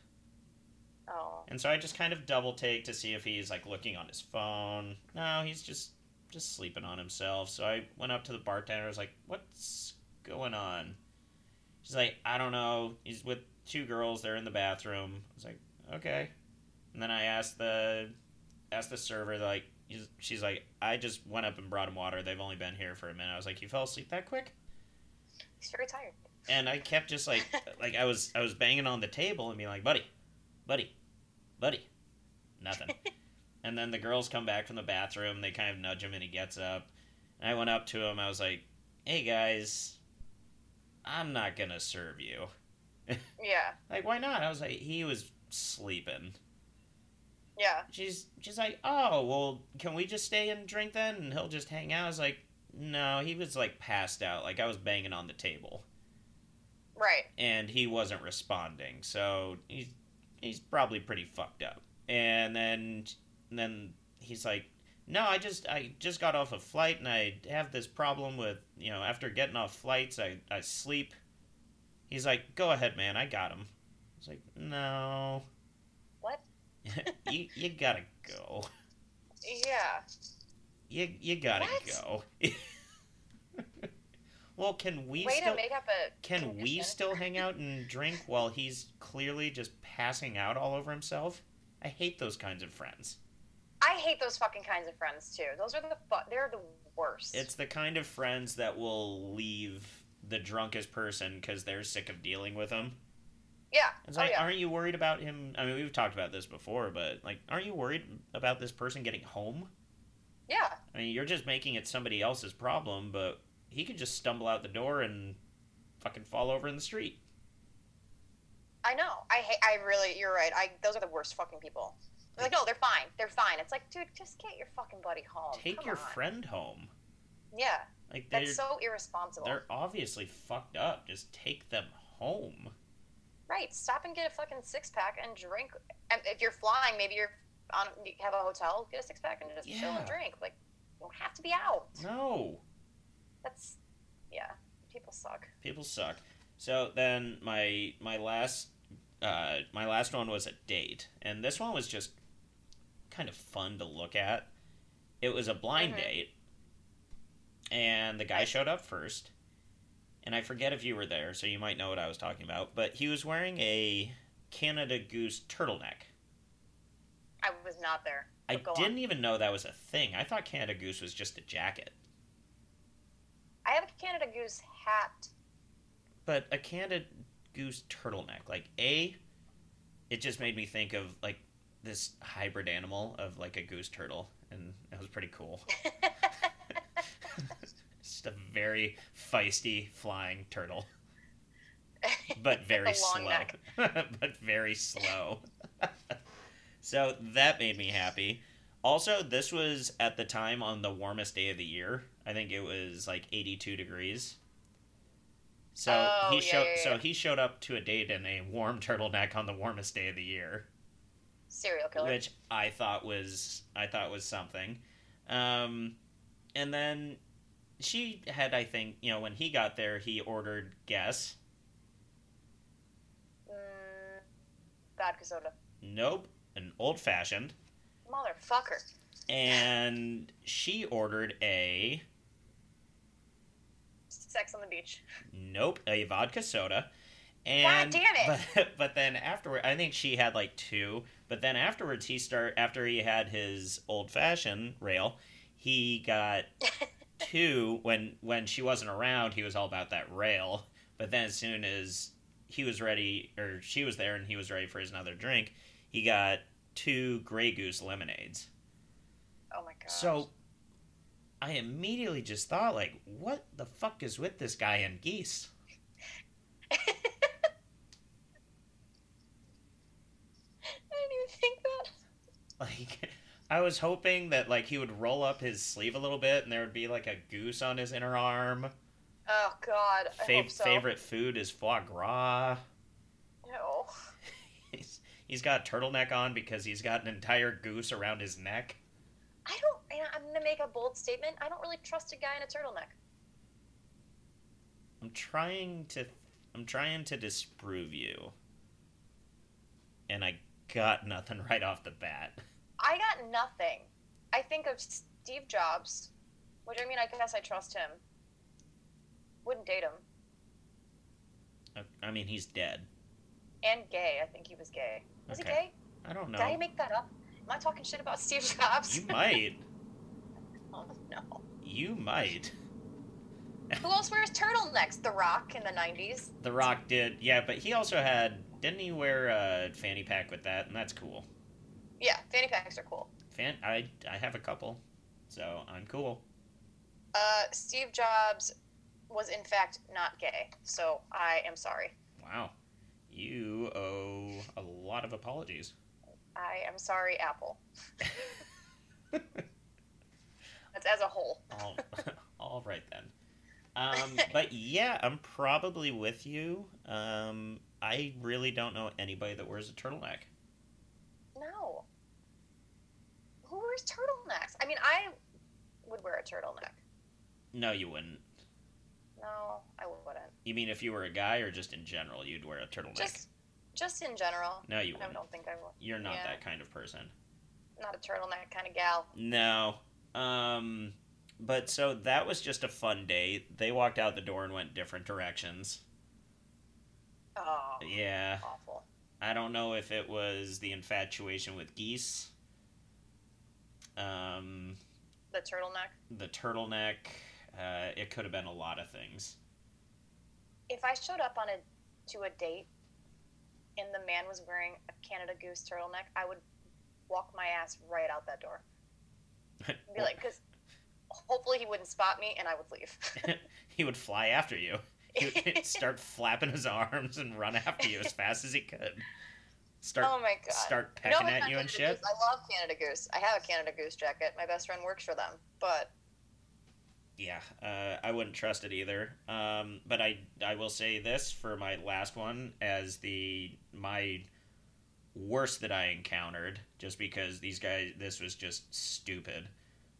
Oh, and so I just kind of double take to see if he's like looking on his phone. No, he's just just sleeping on himself. So I went up to the bartender. I was like, "What's going on?" She's like, "I don't know. He's with two girls. They're in the bathroom." I was like, "Okay." And then I asked the asked the server like, he's, she's like, "I just went up and brought him water. They've only been here for a minute." I was like, "You fell asleep that quick?" he's very tired. And I kept just like (laughs) like I was I was banging on the table and being like, "Buddy, buddy, buddy," nothing. (laughs) and then the girls come back from the bathroom. They kind of nudge him and he gets up. And I went up to him. I was like, "Hey guys, I'm not gonna serve you. Yeah. (laughs) Like, why not? I was like, he was sleeping. Yeah. She's she's like, oh well, can we just stay and drink then? And he'll just hang out. I was like, no, he was like passed out. Like I was banging on the table, Right. and he wasn't responding. So he's he's probably pretty fucked up. And then and then he's like, no, I just I just got off a flight, and I have this problem with you know after getting off flights, I I sleep. He's like, go ahead, man, I got him. I was like, no. What? (laughs) you you gotta go. Yeah. You you gotta What? go. (laughs) well, can we Way still to make up a. can we still hang out and drink while he's clearly just passing out all over himself? I hate those kinds of friends. I hate those fucking kinds of friends too. Those are the fu- they're the worst. It's the kind of friends that will leave the drunkest person because they're sick of dealing with him. yeah. It's oh like, yeah. aren't you worried about him? I mean, we've talked about this before, but like, aren't you worried about this person getting home? Yeah. I mean, you're just making it somebody else's problem, but he could just stumble out the door and fucking fall over in the street. I know. I hate. I really. You're right. I. Those are the worst fucking people. They're like, no, they're fine. They're fine. It's like, dude, just get your fucking buddy home. Take Come your on. friend home. Yeah. Like That's so irresponsible. they're obviously fucked up. Just take them home. Right. Stop and get a fucking six pack and drink. And if you're flying, maybe you're on. You have a hotel. Get a six pack and just chill and drink. Like, you don't have to be out. No, That's. Yeah. People suck. people suck. So then my my last uh, my last one was a date, and this one was just kind of fun to look at. It was a blind Mhm. date, and the guy showed up first. And I forget if you were there, so you might know what I was talking about. But he was wearing a Canada Goose turtleneck. I was not there. I didn't On. even know that was a thing. I thought Canada Goose was just a jacket. I have a Canada Goose hat. But a Canada Goose turtleneck, like a, it just made me think of like this hybrid animal of like a goose turtle, and it was pretty cool. (laughs) (laughs) just a very feisty flying turtle, but (laughs) very With a long slow. but very slow. so that made me happy. Also, this was at the time on the warmest day of the year. I think it was like 82 degrees. So Oh, he yeah, showed yeah, so he showed up to a date in a warm turtleneck on the warmest day of the year, Serial killer. which I thought was I thought was something. Um, and then she had I think, you know, when he got there, he ordered guess. Mm, vodka soda. Nope, an old fashioned. Motherfucker. and she ordered a Sex on the beach. nope a vodka soda and damn it. (laughs) but, but then afterward i think she had like two but then afterwards he start after he had his old fashioned rail he got (laughs) two when when she wasn't around he was all about that rail but then as soon as he was ready or she was there and he was ready for his another drink he got two Grey Goose lemonades Oh my god. so I immediately just thought, like, what the fuck is with this guy and geese? (laughs) I didn't even think that. Like, I was hoping that like he would roll up his sleeve a little bit and there would be like a goose on his inner arm. Oh god. I Fav- hope so. Favorite food is foie gras. No. (laughs) He's, he's got a turtleneck on because he's got an entire goose around his neck. I don't. I'm gonna make a bold statement. I don't really trust a guy in a turtleneck. I'm trying to I'm trying to disprove you. And I got nothing (laughs) right off the bat. I got nothing. I think of Steve Jobs, which I mean, I guess I trust him. Wouldn't date him. I- mean, he's dead. And gay. I think he was gay. Was Okay. he gay? I don't know. Did I make that up? Am I talking shit about (laughs) Steve Jobs? You might. (laughs) oh no. You might. Who else wears turtlenecks? The Rock in the '90s. The Rock did, yeah, but he also had. Didn't he wear a fanny pack with that? And that's cool. Yeah, fanny packs are cool. Fan, I I have a couple, so I'm cool. Uh, Steve Jobs was in fact not gay. So I am sorry. Wow. You owe a lot of apologies. I am sorry, Apple. (laughs) That's as a whole. all, (laughs) all right then. (laughs) Um, but yeah, I'm probably with you. Um, I really don't know anybody that wears a turtleneck. No. Wears turtlenecks? I mean, I would wear a turtleneck. No, you wouldn't. No, I wouldn't. You mean if you were a guy or just in general, you'd wear a turtleneck? Just, just in general. no, you wouldn't. I don't think I would. You're not yeah. that kind of person. Not a turtleneck kind of gal. No. Um, but so that was just a fun day. They walked out the door and went different directions. Oh, Yeah. awful. I don't know if it was the infatuation with geese, um, The turtleneck. the turtleneck. Uh, it could have been a lot of things. If I showed up on a to a date and the man was wearing a Canada Goose turtleneck, I would walk my ass right out that door. Be like, (laughs) because hopefully he wouldn't spot me and I would leave. (laughs) he would fly after you. He would (laughs) start flapping his arms and run after you as fast as he could. Start oh my god. start pecking it's at you and shit. Goose. I love Canada Goose. I have a Canada Goose jacket. My best friend works for them. But Yeah, uh, I wouldn't trust it either. Um, but I I will say this for my last one as the my worst that I encountered, just because these guys this was just stupid.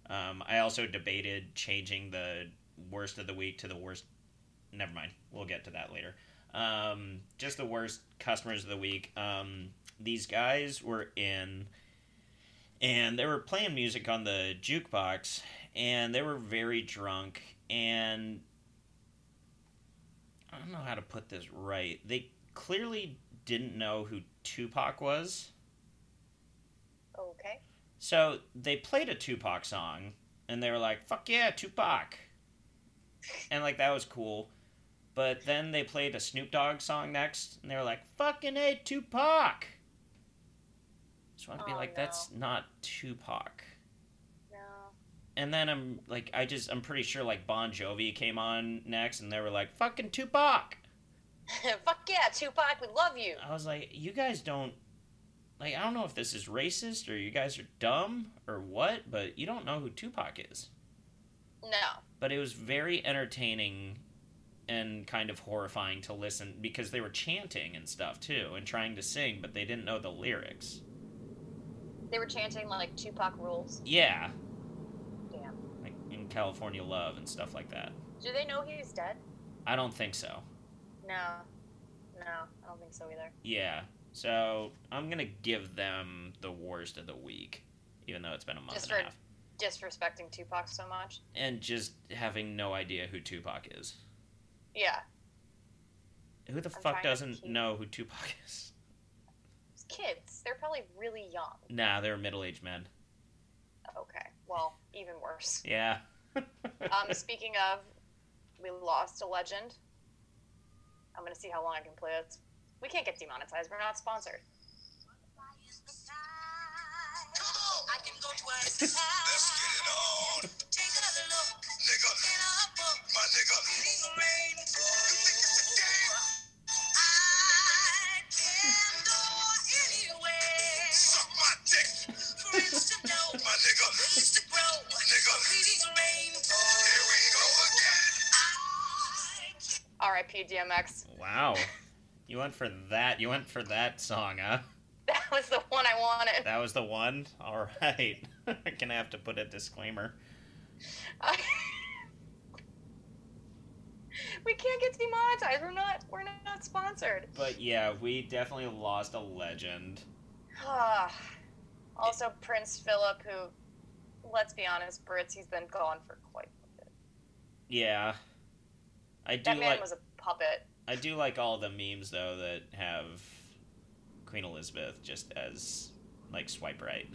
Um, I also debated changing the worst of the week to the worst. Never mind, we'll get to that later. Um, just the worst customers of the week. Um, these guys were in, and they were playing music on the jukebox, and they were very drunk and I don't know how to put this right. They clearly didn't know who Tupac was. okay. So they played a Tupac song and they were like, "Fuck yeah, Tupac." And like that was cool. But then they played a Snoop Dogg song next and they were like, "Fucking A Tupac." Just want to be Oh, like, no. "That's not Tupac." No. And then I'm like, I just, I'm pretty sure like Bon Jovi came on next, and they were like, "Fucking Tupac." (laughs) Fuck yeah, Tupac, we love you. I was like, you guys don't, like, I don't know if this is racist or you guys are dumb or what, but you don't know who Tupac is. No. But it was very entertaining and kind of horrifying to listen because they were chanting and stuff too, and trying to sing, but they didn't know the lyrics. They were chanting like Tupac rules. Yeah, Damn. like in California Love and stuff like that. Do they know he's dead? I don't think so. No. No, I don't think so either. Yeah. So I'm gonna give them the worst of the week, even though it's been a month Just and a for- half, Disrespecting Tupac so much. and just having no idea who Tupac is. Yeah. Who the I'm fuck doesn't know who Tupac is? It's kids. They're probably really young. Nah, they're middle-aged men. Okay. Well, even worse. Yeah. (laughs) Um, speaking of, we lost a legend. I'm gonna see how long I can play it. We can't get demonetized. We're not sponsored. I can go twice. Let's get it on, (laughs) Take another look nigga. in our book. My nigga. Reading the rainbow. You think this is a game? I can go anywhere. Suck my dick, Friends to know. my nigga. Ways to grow. Nigga. Reading the rainbow. Here we go again. I can R.I.P. DMX. wow. You went for that. You went for that song, huh? That was the one I wanted. That was the one. All right. I'm (laughs) gonna have to put a disclaimer. We can't get demonetized. We're not. We're not sponsored. But yeah, we definitely lost a legend. Ah. also, Prince Philip, who, let's be honest, Brits, he's been gone for quite a bit. Yeah. I do That man like was a puppet. I do like all the memes though that have Queen Elizabeth just as like swipe right.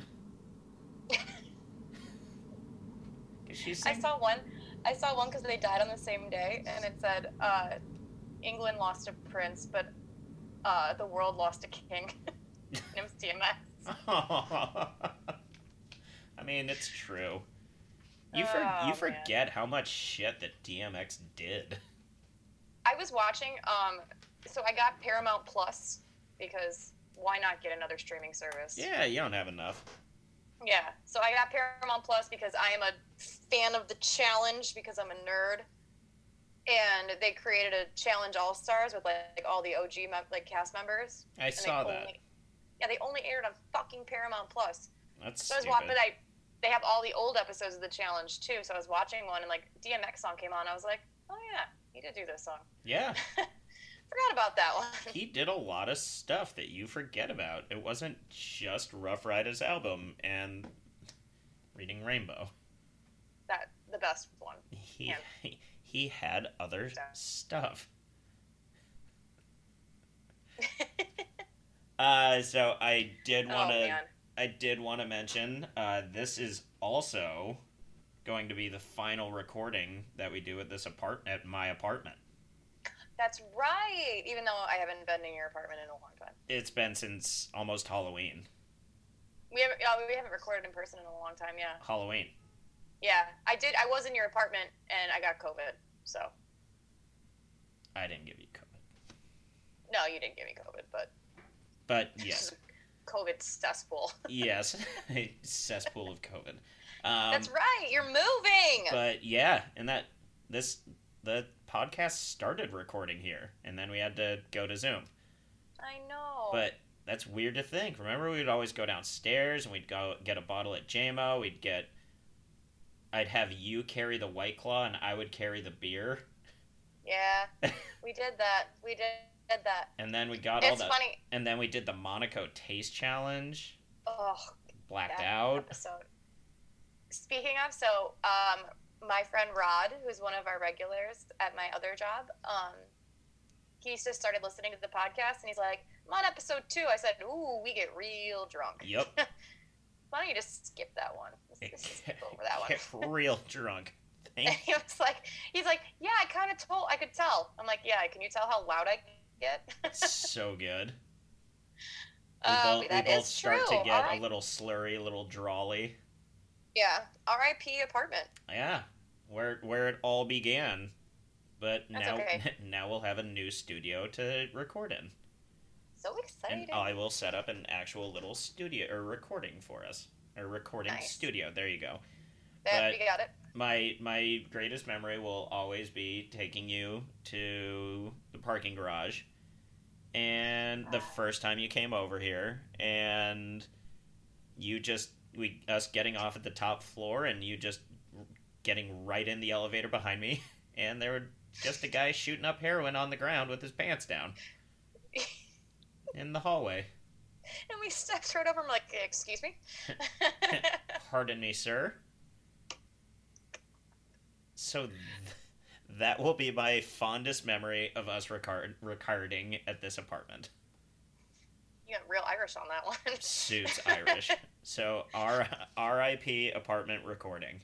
(laughs) (laughs) she's I saw one. I saw one because they died on the same day, and it said, uh, "England lost a prince, but uh, the world lost a king." (laughs) and it was DMX. (laughs) I mean, it's true. You for, Oh, you man. forget how much shit that DMX did. I was watching. Um, so I got Paramount Plus because why not get another streaming service? Yeah, you don't have enough. Yeah. So I got Paramount Plus because I am a fan of the challenge because I'm a nerd. And they created a challenge all stars with like, like all the OG like cast members. I And saw that. Only, yeah, they only aired on fucking Paramount Plus. That's So I was watching, but I they have all the old episodes of the challenge too. So I was watching one and like DMX song came on. I was like, oh yeah, he did do this song. yeah, (laughs) Forgot about that one. (laughs) he did a lot of stuff that you forget about. It wasn't just Ruff Ryders album and Reading Rainbow. that the best one. He Yeah. he, had other Yeah. stuff. (laughs) Uh, so I did want oh to man. I did want to mention uh, this is also going to be the final recording that we do at this apart at my apartment. That's right. Even though I haven't been in your apartment in a long time. It's been since almost Halloween. We haven't yeah, we haven't recorded in person in a long time, yeah. Halloween. Yeah. I did I was in your apartment and I got COVID. So I didn't give you COVID, no, you didn't give me COVID, but but (laughs) yes, COVID cesspool. (laughs) yes, (laughs) cesspool of COVID. Um, That's right. You're moving. But yeah, and that this the podcast started recording here, and then we had to go to Zoom. I know. But that's weird to think. Remember, we'd always go downstairs and we'd go get a bottle at JMO. We'd get. I'd have you carry the White Claw, and I would carry the beer. yeah, (laughs) we did that. We did, did that. And then we got all It's the. funny. And then we did the Monaco Taste Challenge. Oh, Blacked out. episode. Speaking of, so um, my friend Rod, who's one of our regulars at my other job, um, he just started listening to the podcast, and he's like, "I'm on episode two. I said, "Ooh, we get real drunk." Yep. (laughs) Why don't you just skip that one? Let's just skip over that one. Get real drunk. And Thank he was like, he's like, yeah, I kind of told, I could tell. I'm like, yeah, can you tell how loud I get? (laughs) so good. We Uh, both, we both is start true. to get a little slurry, a little drawly. Yeah. R.I.P. apartment. Yeah, where where it all began. But That's now okay. (laughs) now we'll have a new studio to record in, So exciting. and I will set up an actual little studio or recording for us, or recording Nice. studio. There you go. That- but- we got it. My my greatest memory will always be taking you to the parking garage, and the Ah. first time you came over here, and you just we us getting off at the top floor, and you just getting right in the elevator behind me, (laughs) and there were just a guy shooting up heroin on the ground with his pants down (laughs) in the hallway. and we stepped right over him, like, excuse me? (laughs) Pardon me, sir. So th- that will be my fondest memory of us recard- recording at this apartment. you got real Irish on that one. Suits Irish. So R R.I.P. apartment recording.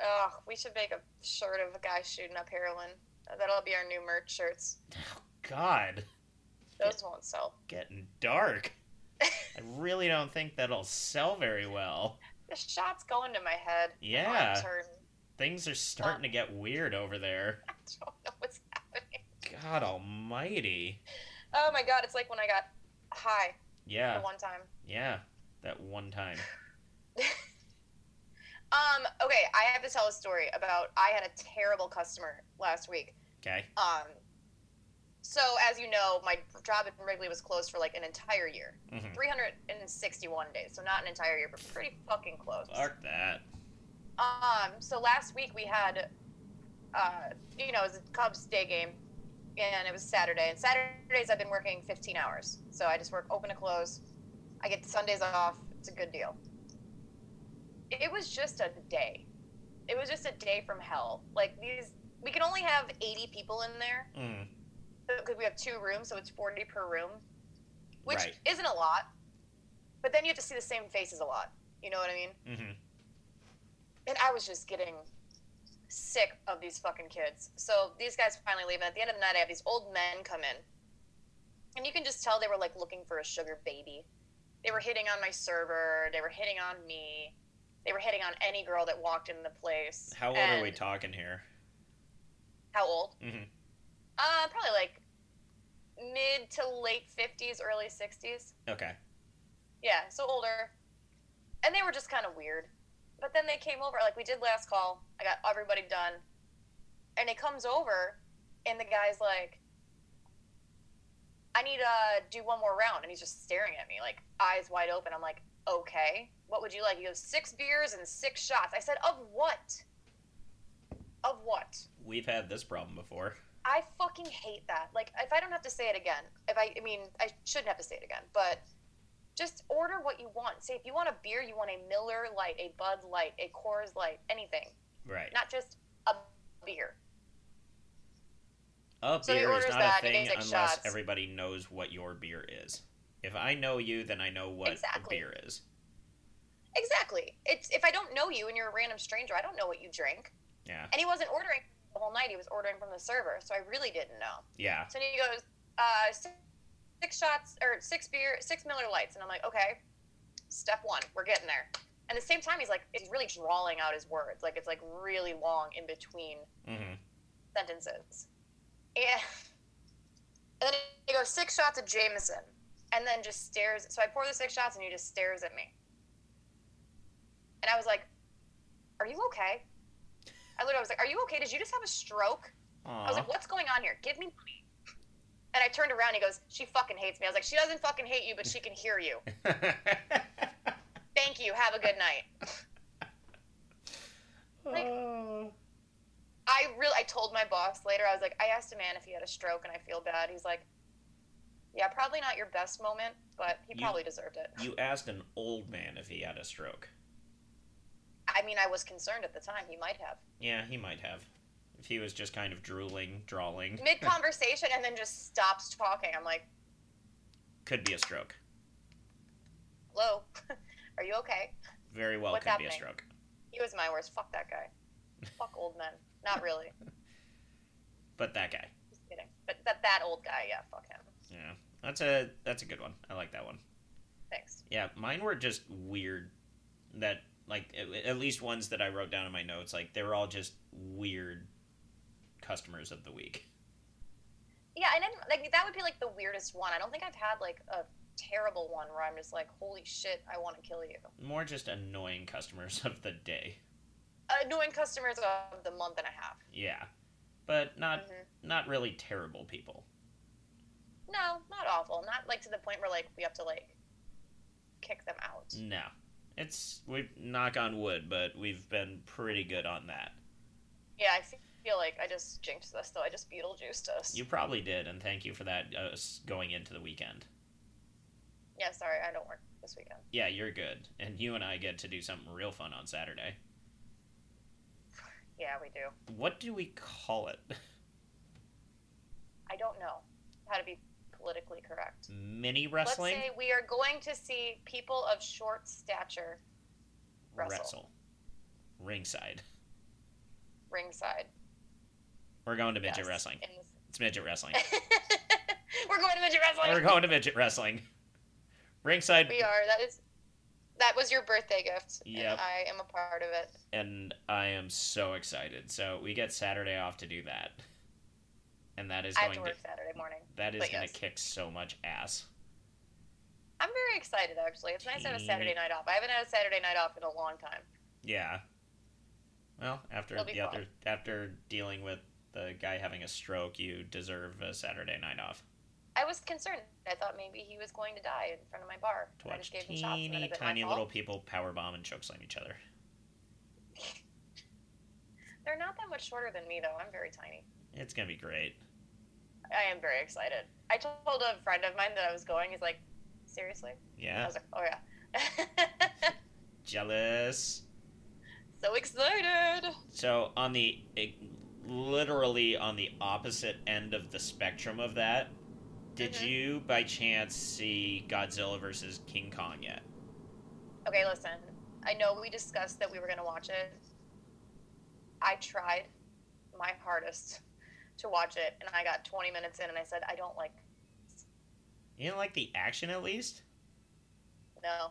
Ugh, we should make a shirt of a guy shooting up heroin. That'll be our new merch shirts. Oh, God, Those won't sell. getting dark. (laughs) I really don't think that'll sell very well. The shot's going to my head. Yeah. Things are starting to get weird over there. (laughs) I don't know what's happening. God almighty. Oh my god, it's like when I got high Yeah, the one time. yeah. That one time. (laughs) Um, okay, I have to tell a story about I had a terrible customer last week. Okay. Um, so as you know, my job at Wrigley was closed for like an entire year, hmm 361 days. So not an entire year, but pretty fucking close. Fuck that. Um, so last week we had, uh, you know, it was a Cubs day game, and it was Saturday. And Saturdays I've been working 15 hours, so I just work open to close. I get Sundays off. It's a good deal. It was just a day. It was just a day from hell. Like these, we can only have 80 people in there Mm. because we have two rooms, so it's 40 per room, which Right. isn't a lot. But then you have to see the same faces a lot. You know what I mean? hmm And I was just getting sick of these fucking kids. So these guys finally leave, and at the end of the night, I have these old men come in. And you can just tell they were like looking for a sugar baby. They were hitting on my server, they were hitting on me. They were hitting on any girl that walked in the place. How old are we talking here? How old? hmm Uh, probably like mid to late fifties, early sixties. Okay. Yeah, so older. And they were just kind of weird. But then they came over, like we did last call. I got everybody done. And it comes over, and the guy's like, I need to do one more round. And he's just staring at me, like eyes wide open. I'm like, okay, what would you like? He goes, six beers and six shots. I said, of what? Of what? We've had this problem before. I fucking hate that. Like, if I don't have to say it again, if I, I mean, I shouldn't have to say it again, but just order what you want. Say, if you want a beer, you want a Miller Lite, a Bud Light, a Coors Light, anything, Right. not just a beer. A So beer is not that, a thing unless shots. everybody knows what your beer is. If I know you, then I know what Exactly. a beer is. Exactly. It's if I don't know you and you're a random stranger, I don't know what you drink. Yeah. And he wasn't ordering the whole night; he was ordering from the server, so I really didn't know. Yeah. So he goes, uh, six, six shots or six beer, six Miller Lites, and I'm like, okay, step one, we're getting there. And at the same time, he's like, he's really drawling out his words, like it's like really long in between hmm sentences. Yeah. (laughs) And then he goes six shots of Jameson, and then just stares. So I pour the six shots, and he just stares at me. And I was like, "Are you okay?" I literally was like, "Are you okay? Did you just have a stroke?" I was like, "What's going on here? Give me money." And I turned around. And he goes, "She fucking hates me." I was like, "She doesn't fucking hate you, but she can hear you." (laughs) Thank you. Have a good night. Like- Oh. I really, I told my boss later. I was like, I asked a man if he had a stroke, and I feel bad. He's like, "Yeah, probably not your best moment, but he You- probably deserved it." you asked an old man if he had a stroke. I mean, I was concerned at the time. He might have Yeah, he might have. If he was just kind of drooling, drawling, mid (laughs) conversation, and then just stops talking. I'm like, could be a stroke. "Hello, (laughs) are you okay?" Very well What's could be a stroke. He was my worst. Fuck that guy. Fuck old men. Not really. (laughs) But that guy. Just kidding. But that that old guy, yeah, fuck him. Yeah. That's a that's a good one. I like that one. Thanks. Yeah, mine were just weird. That like at- least ones that I wrote down in my notes, like they were all just weird customers of the week. Yeah, and then like that would be like the weirdest one. I don't think I've had like a terrible one where I'm just like, "Holy shit, I want to kill you." More just annoying customers of the day. Annoying customers of the month and a half. Yeah. But not Mhm. not really terrible people. No, not awful. Not like to the point where like we have to like kick them out. No. It's we knock on wood, but we've been pretty good on that. Yeah, I feel like I just jinxed us though. I just Beetlejuiced us. You probably did, and thank you for that uh, going into the weekend. Yeah, sorry, I don't work this weekend. Yeah, you're good. And you and I get to do something real fun on Saturday. Yeah, we do. What do we call it? (laughs) I don't know how to be politically correct. Mini wrestling? Let's say we are going to see people of short stature wrestle. Ringside. ringside. We're going to midget Yes, wrestling. in It's midget wrestling. (laughs) We're going to midget wrestling. We're going to midget wrestling. Ringside, We are. That is. That was your birthday gift. Yeah. I am a part of it. and I am so excited. So we get Saturday off to do that, and that is I have going to to, Saturday morning. that is going yes. to kick so much ass. I'm very excited actually. It's nice to have a Saturday night off. I haven't had a Saturday night off in a long time. Yeah. Well, after the fun. other after dealing with the guy having a stroke, you deserve a Saturday night off I was concerned. I thought maybe he was going to die in front of my bar. to I watch just gave him shots. And then teeny tiny little people power bomb and chokeslam each other. (laughs) They're not that much shorter than me though. I'm very tiny. It's gonna be great. I am very excited. I told a friend of mine that I was going. He's like, seriously? Yeah. I was like, oh yeah. (laughs) jealous. so excited. So on the eh, literally on the opposite end of the spectrum of that, did Mhm. you by chance see Godzilla versus King Kong yet? Okay, listen. I know we discussed that we were going to watch it. I tried my hardest to watch it, and I got 20 minutes in, and I said, I don't like. You didn't like the action at least? No.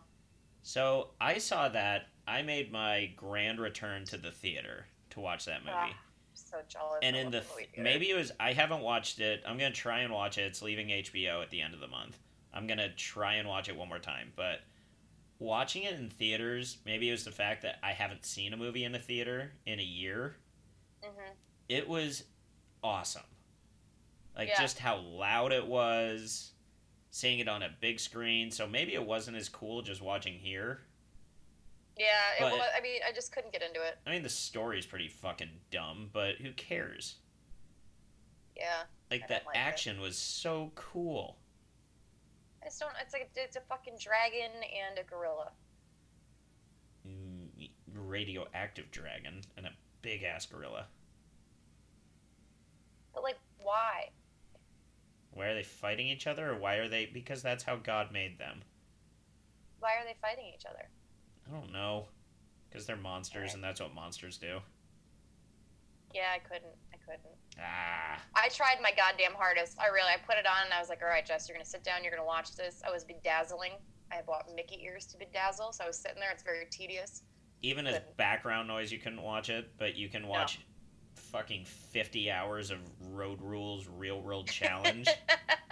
So I saw that I made my grand return to the theater to watch that movie. Ah, I'm so jealous. and in the th- maybe it was I haven't watched it. I'm gonna try and watch it. It's leaving HBO at the end of the month. I'm gonna try and watch it one more time. But watching it in theaters, maybe it was the fact that I haven't seen a movie in a theater in a year. Mhm. It was awesome. Like Yeah. just how loud it was, seeing it on a big screen. So maybe it wasn't as cool just watching here. Yeah, it but- was, I mean, I just couldn't get into it. I mean, the story's pretty fucking dumb, but who cares? Yeah, Like I the don't it. action was so cool. I just don't. It's like it's a fucking dragon and a gorilla. Mm, radioactive dragon and a big ass gorilla. But like, why? Why are they fighting each other, or why are they? Because that's how God made them. Why are they fighting each other? I don't know. Because they're monsters, and that's what monsters do. Yeah, I couldn't. I couldn't. Ah, I tried my goddamn hardest. I really. I put it on and I was like, all right, Jess, you're gonna sit down. You're gonna watch this. I was bedazzling. I bought Mickey ears to bedazzle, so I was sitting there. It's very tedious. even as background noise, you couldn't watch it, but you can watch fucking fifty hours of Road Rules Real World Challenge.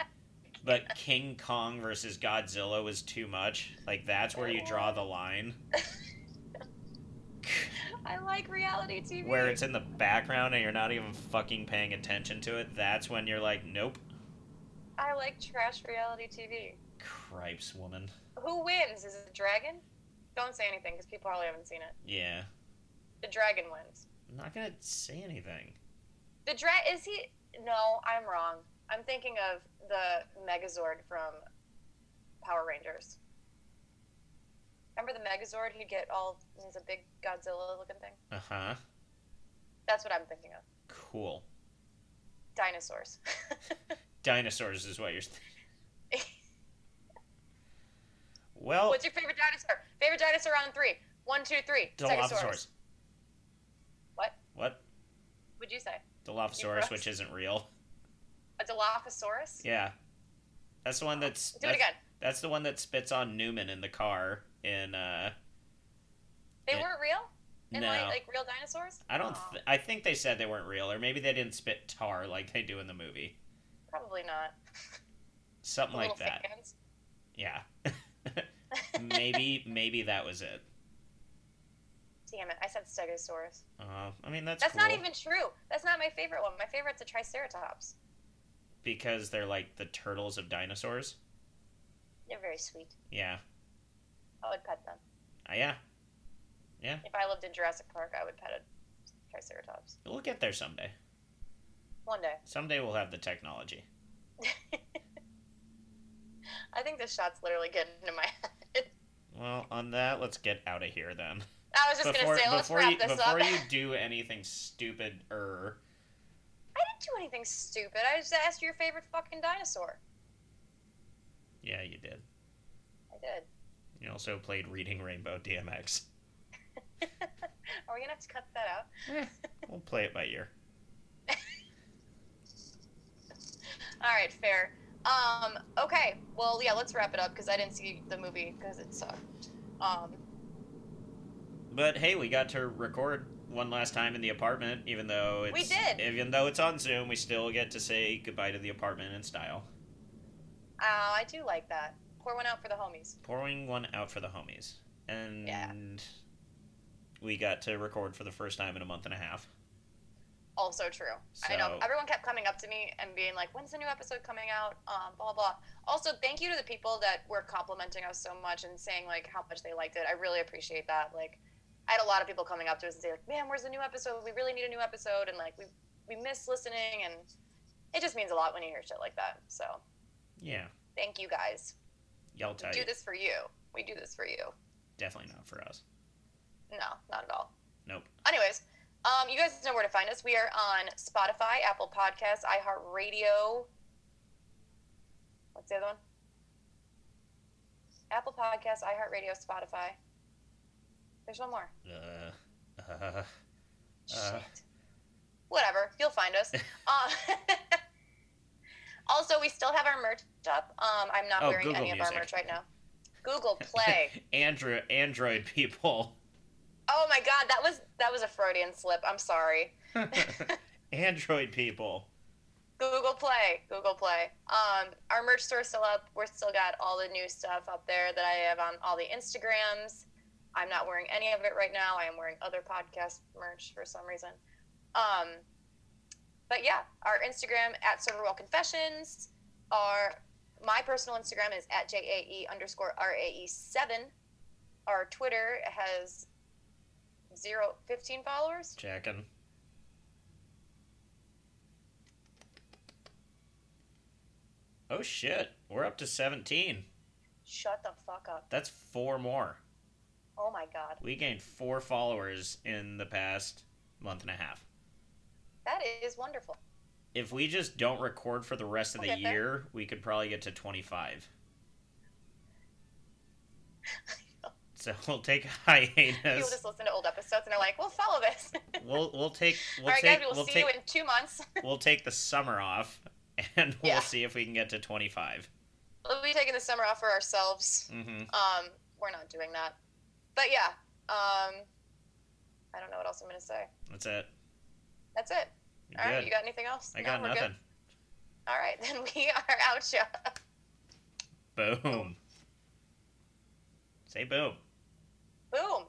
(laughs) but King Kong versus Godzilla was too much. Like that's where you draw the line. (laughs) I like reality TV. where it's in the background and you're not even fucking paying attention to it, that's when you're like, nope. I like trash reality TV. Cripes, woman. Who wins? Is it the dragon? Don't say anything because people probably haven't seen it. Yeah. The dragon wins. I'm not gonna say anything. The dra is he? No, I'm wrong. I'm thinking of the Megazord from Power Rangers. Remember the Megazord? He'd get all. He's a big Godzilla-looking thing. Uh huh. That's what I'm thinking of. Cool. Dinosaurs. (laughs) Dinosaurs is what you're. Th- (laughs) well, What's your favorite dinosaur? Favorite dinosaur on three. One, two, three. Dilophosaurus. What? Would you say? Dilophosaurus, which isn't real. A Dilophosaurus? Yeah. That's the one that's. Do it again. That's the one that spits on Newman in the car in. uh They Yeah. weren't real? In No. like, like real dinosaurs? I don't. Th- I think they said they weren't real, or maybe they didn't spit tar like they do in the movie. probably not. Something like that. fans. Yeah. (laughs) maybe maybe that was it. Damn it! I said Stegosaurus. Uh, I mean that's That's cool not even true. That's not my favorite one. My favorite's a Triceratops. because they're like the turtles of dinosaurs. They're very sweet. Yeah. I would pet them. Uh, yeah. Yeah. If I lived in Jurassic Park, I would pet a Triceratops. We'll get there someday. One day. Someday we'll have the technology. (laughs) I think this shot's literally getting into my (laughs) head. Well, on that, let's get out of here then. I was just gonna say, let's before wrap you, this before up. Before you do anything stupid er I didn't do anything stupid. I just asked you your favorite fucking dinosaur. Yeah, you did. I did. You also played Reading Rainbow DMX. (laughs) Are we gonna have to cut that out? We'll play it by ear. (laughs) All right, fair. Um, okay. Well, yeah, let's wrap it up because I didn't see the movie because it sucked. Um, But hey, we got to record one last time in the apartment, even though it's We did. Even though it's on Zoom, we still get to say goodbye to the apartment in style. uh, I do like that. Pour one out for the homies. Pouring one out for the homies, and Yeah. we got to record for the first time in a month and a half. Also true. I know everyone kept coming up to me and being like, "When's the new episode coming out?" Um, blah blah. blah. Also, thank you to the people that were complimenting us so much and saying like how much they liked it. I really appreciate that. Like, I had a lot of people coming up to us and say like, "Man, where's the new episode? We really need a new episode." And like, we we miss listening, and it just means a lot when you hear shit like that. So, Yeah, thank you guys. y'all tight. do this for you. We do this for you. Definitely not for us. No, not at all. Nope. Anyways, um, you guys know where to find us. We are on Spotify, Apple Podcasts, iHeartRadio. What's the other one? Apple Podcasts, iHeartRadio, Spotify. There's one more. Uh, uh, Shit. Uh. Whatever. You'll find us. (laughs) uh, (laughs) also, we still have our merch up. Um, I'm not Oh, wearing Google any of our Music. merch right now. Google (laughs) Play. Android Android people. Oh my god, that was that was a Freudian slip. I'm sorry. Android people. Google Play, Google Play. Um, our merch store's still up. We're still got all the new stuff up there that I have on all the Instagrams. I'm not wearing any of it right now. I am wearing other podcast merch for some reason. Um, but yeah, our Instagram at Serverwell Confessions. Our my personal Instagram is at JAE underscore RAE7. Our Twitter has zero, 15 followers. Checking. Oh shit, we're up to 17. Shut the fuck up. That's four more. Oh my god. We gained four followers in the past month and a half. That is wonderful. If we just don't record for the rest of the We'll get there. year, we could probably get to 25. (laughs) So we'll take a hiatus. People just listen to old episodes and are like, "We'll follow this." (laughs) We'll we'll take we'll All right, take guys, we'll, we'll see take you in two months. (laughs) we'll take the summer off, and we'll Yeah. see if we can get to 25. we'll be taking the summer off for ourselves. Mm-hmm. Um, we're not doing that. But yeah, um, I don't know what else I'm gonna say. That's it. That's it. You're All right, good. you got anything else? I No, got nothing. Good? All right, (laughs) then we are out, y'all. Boom. Say boom. boom.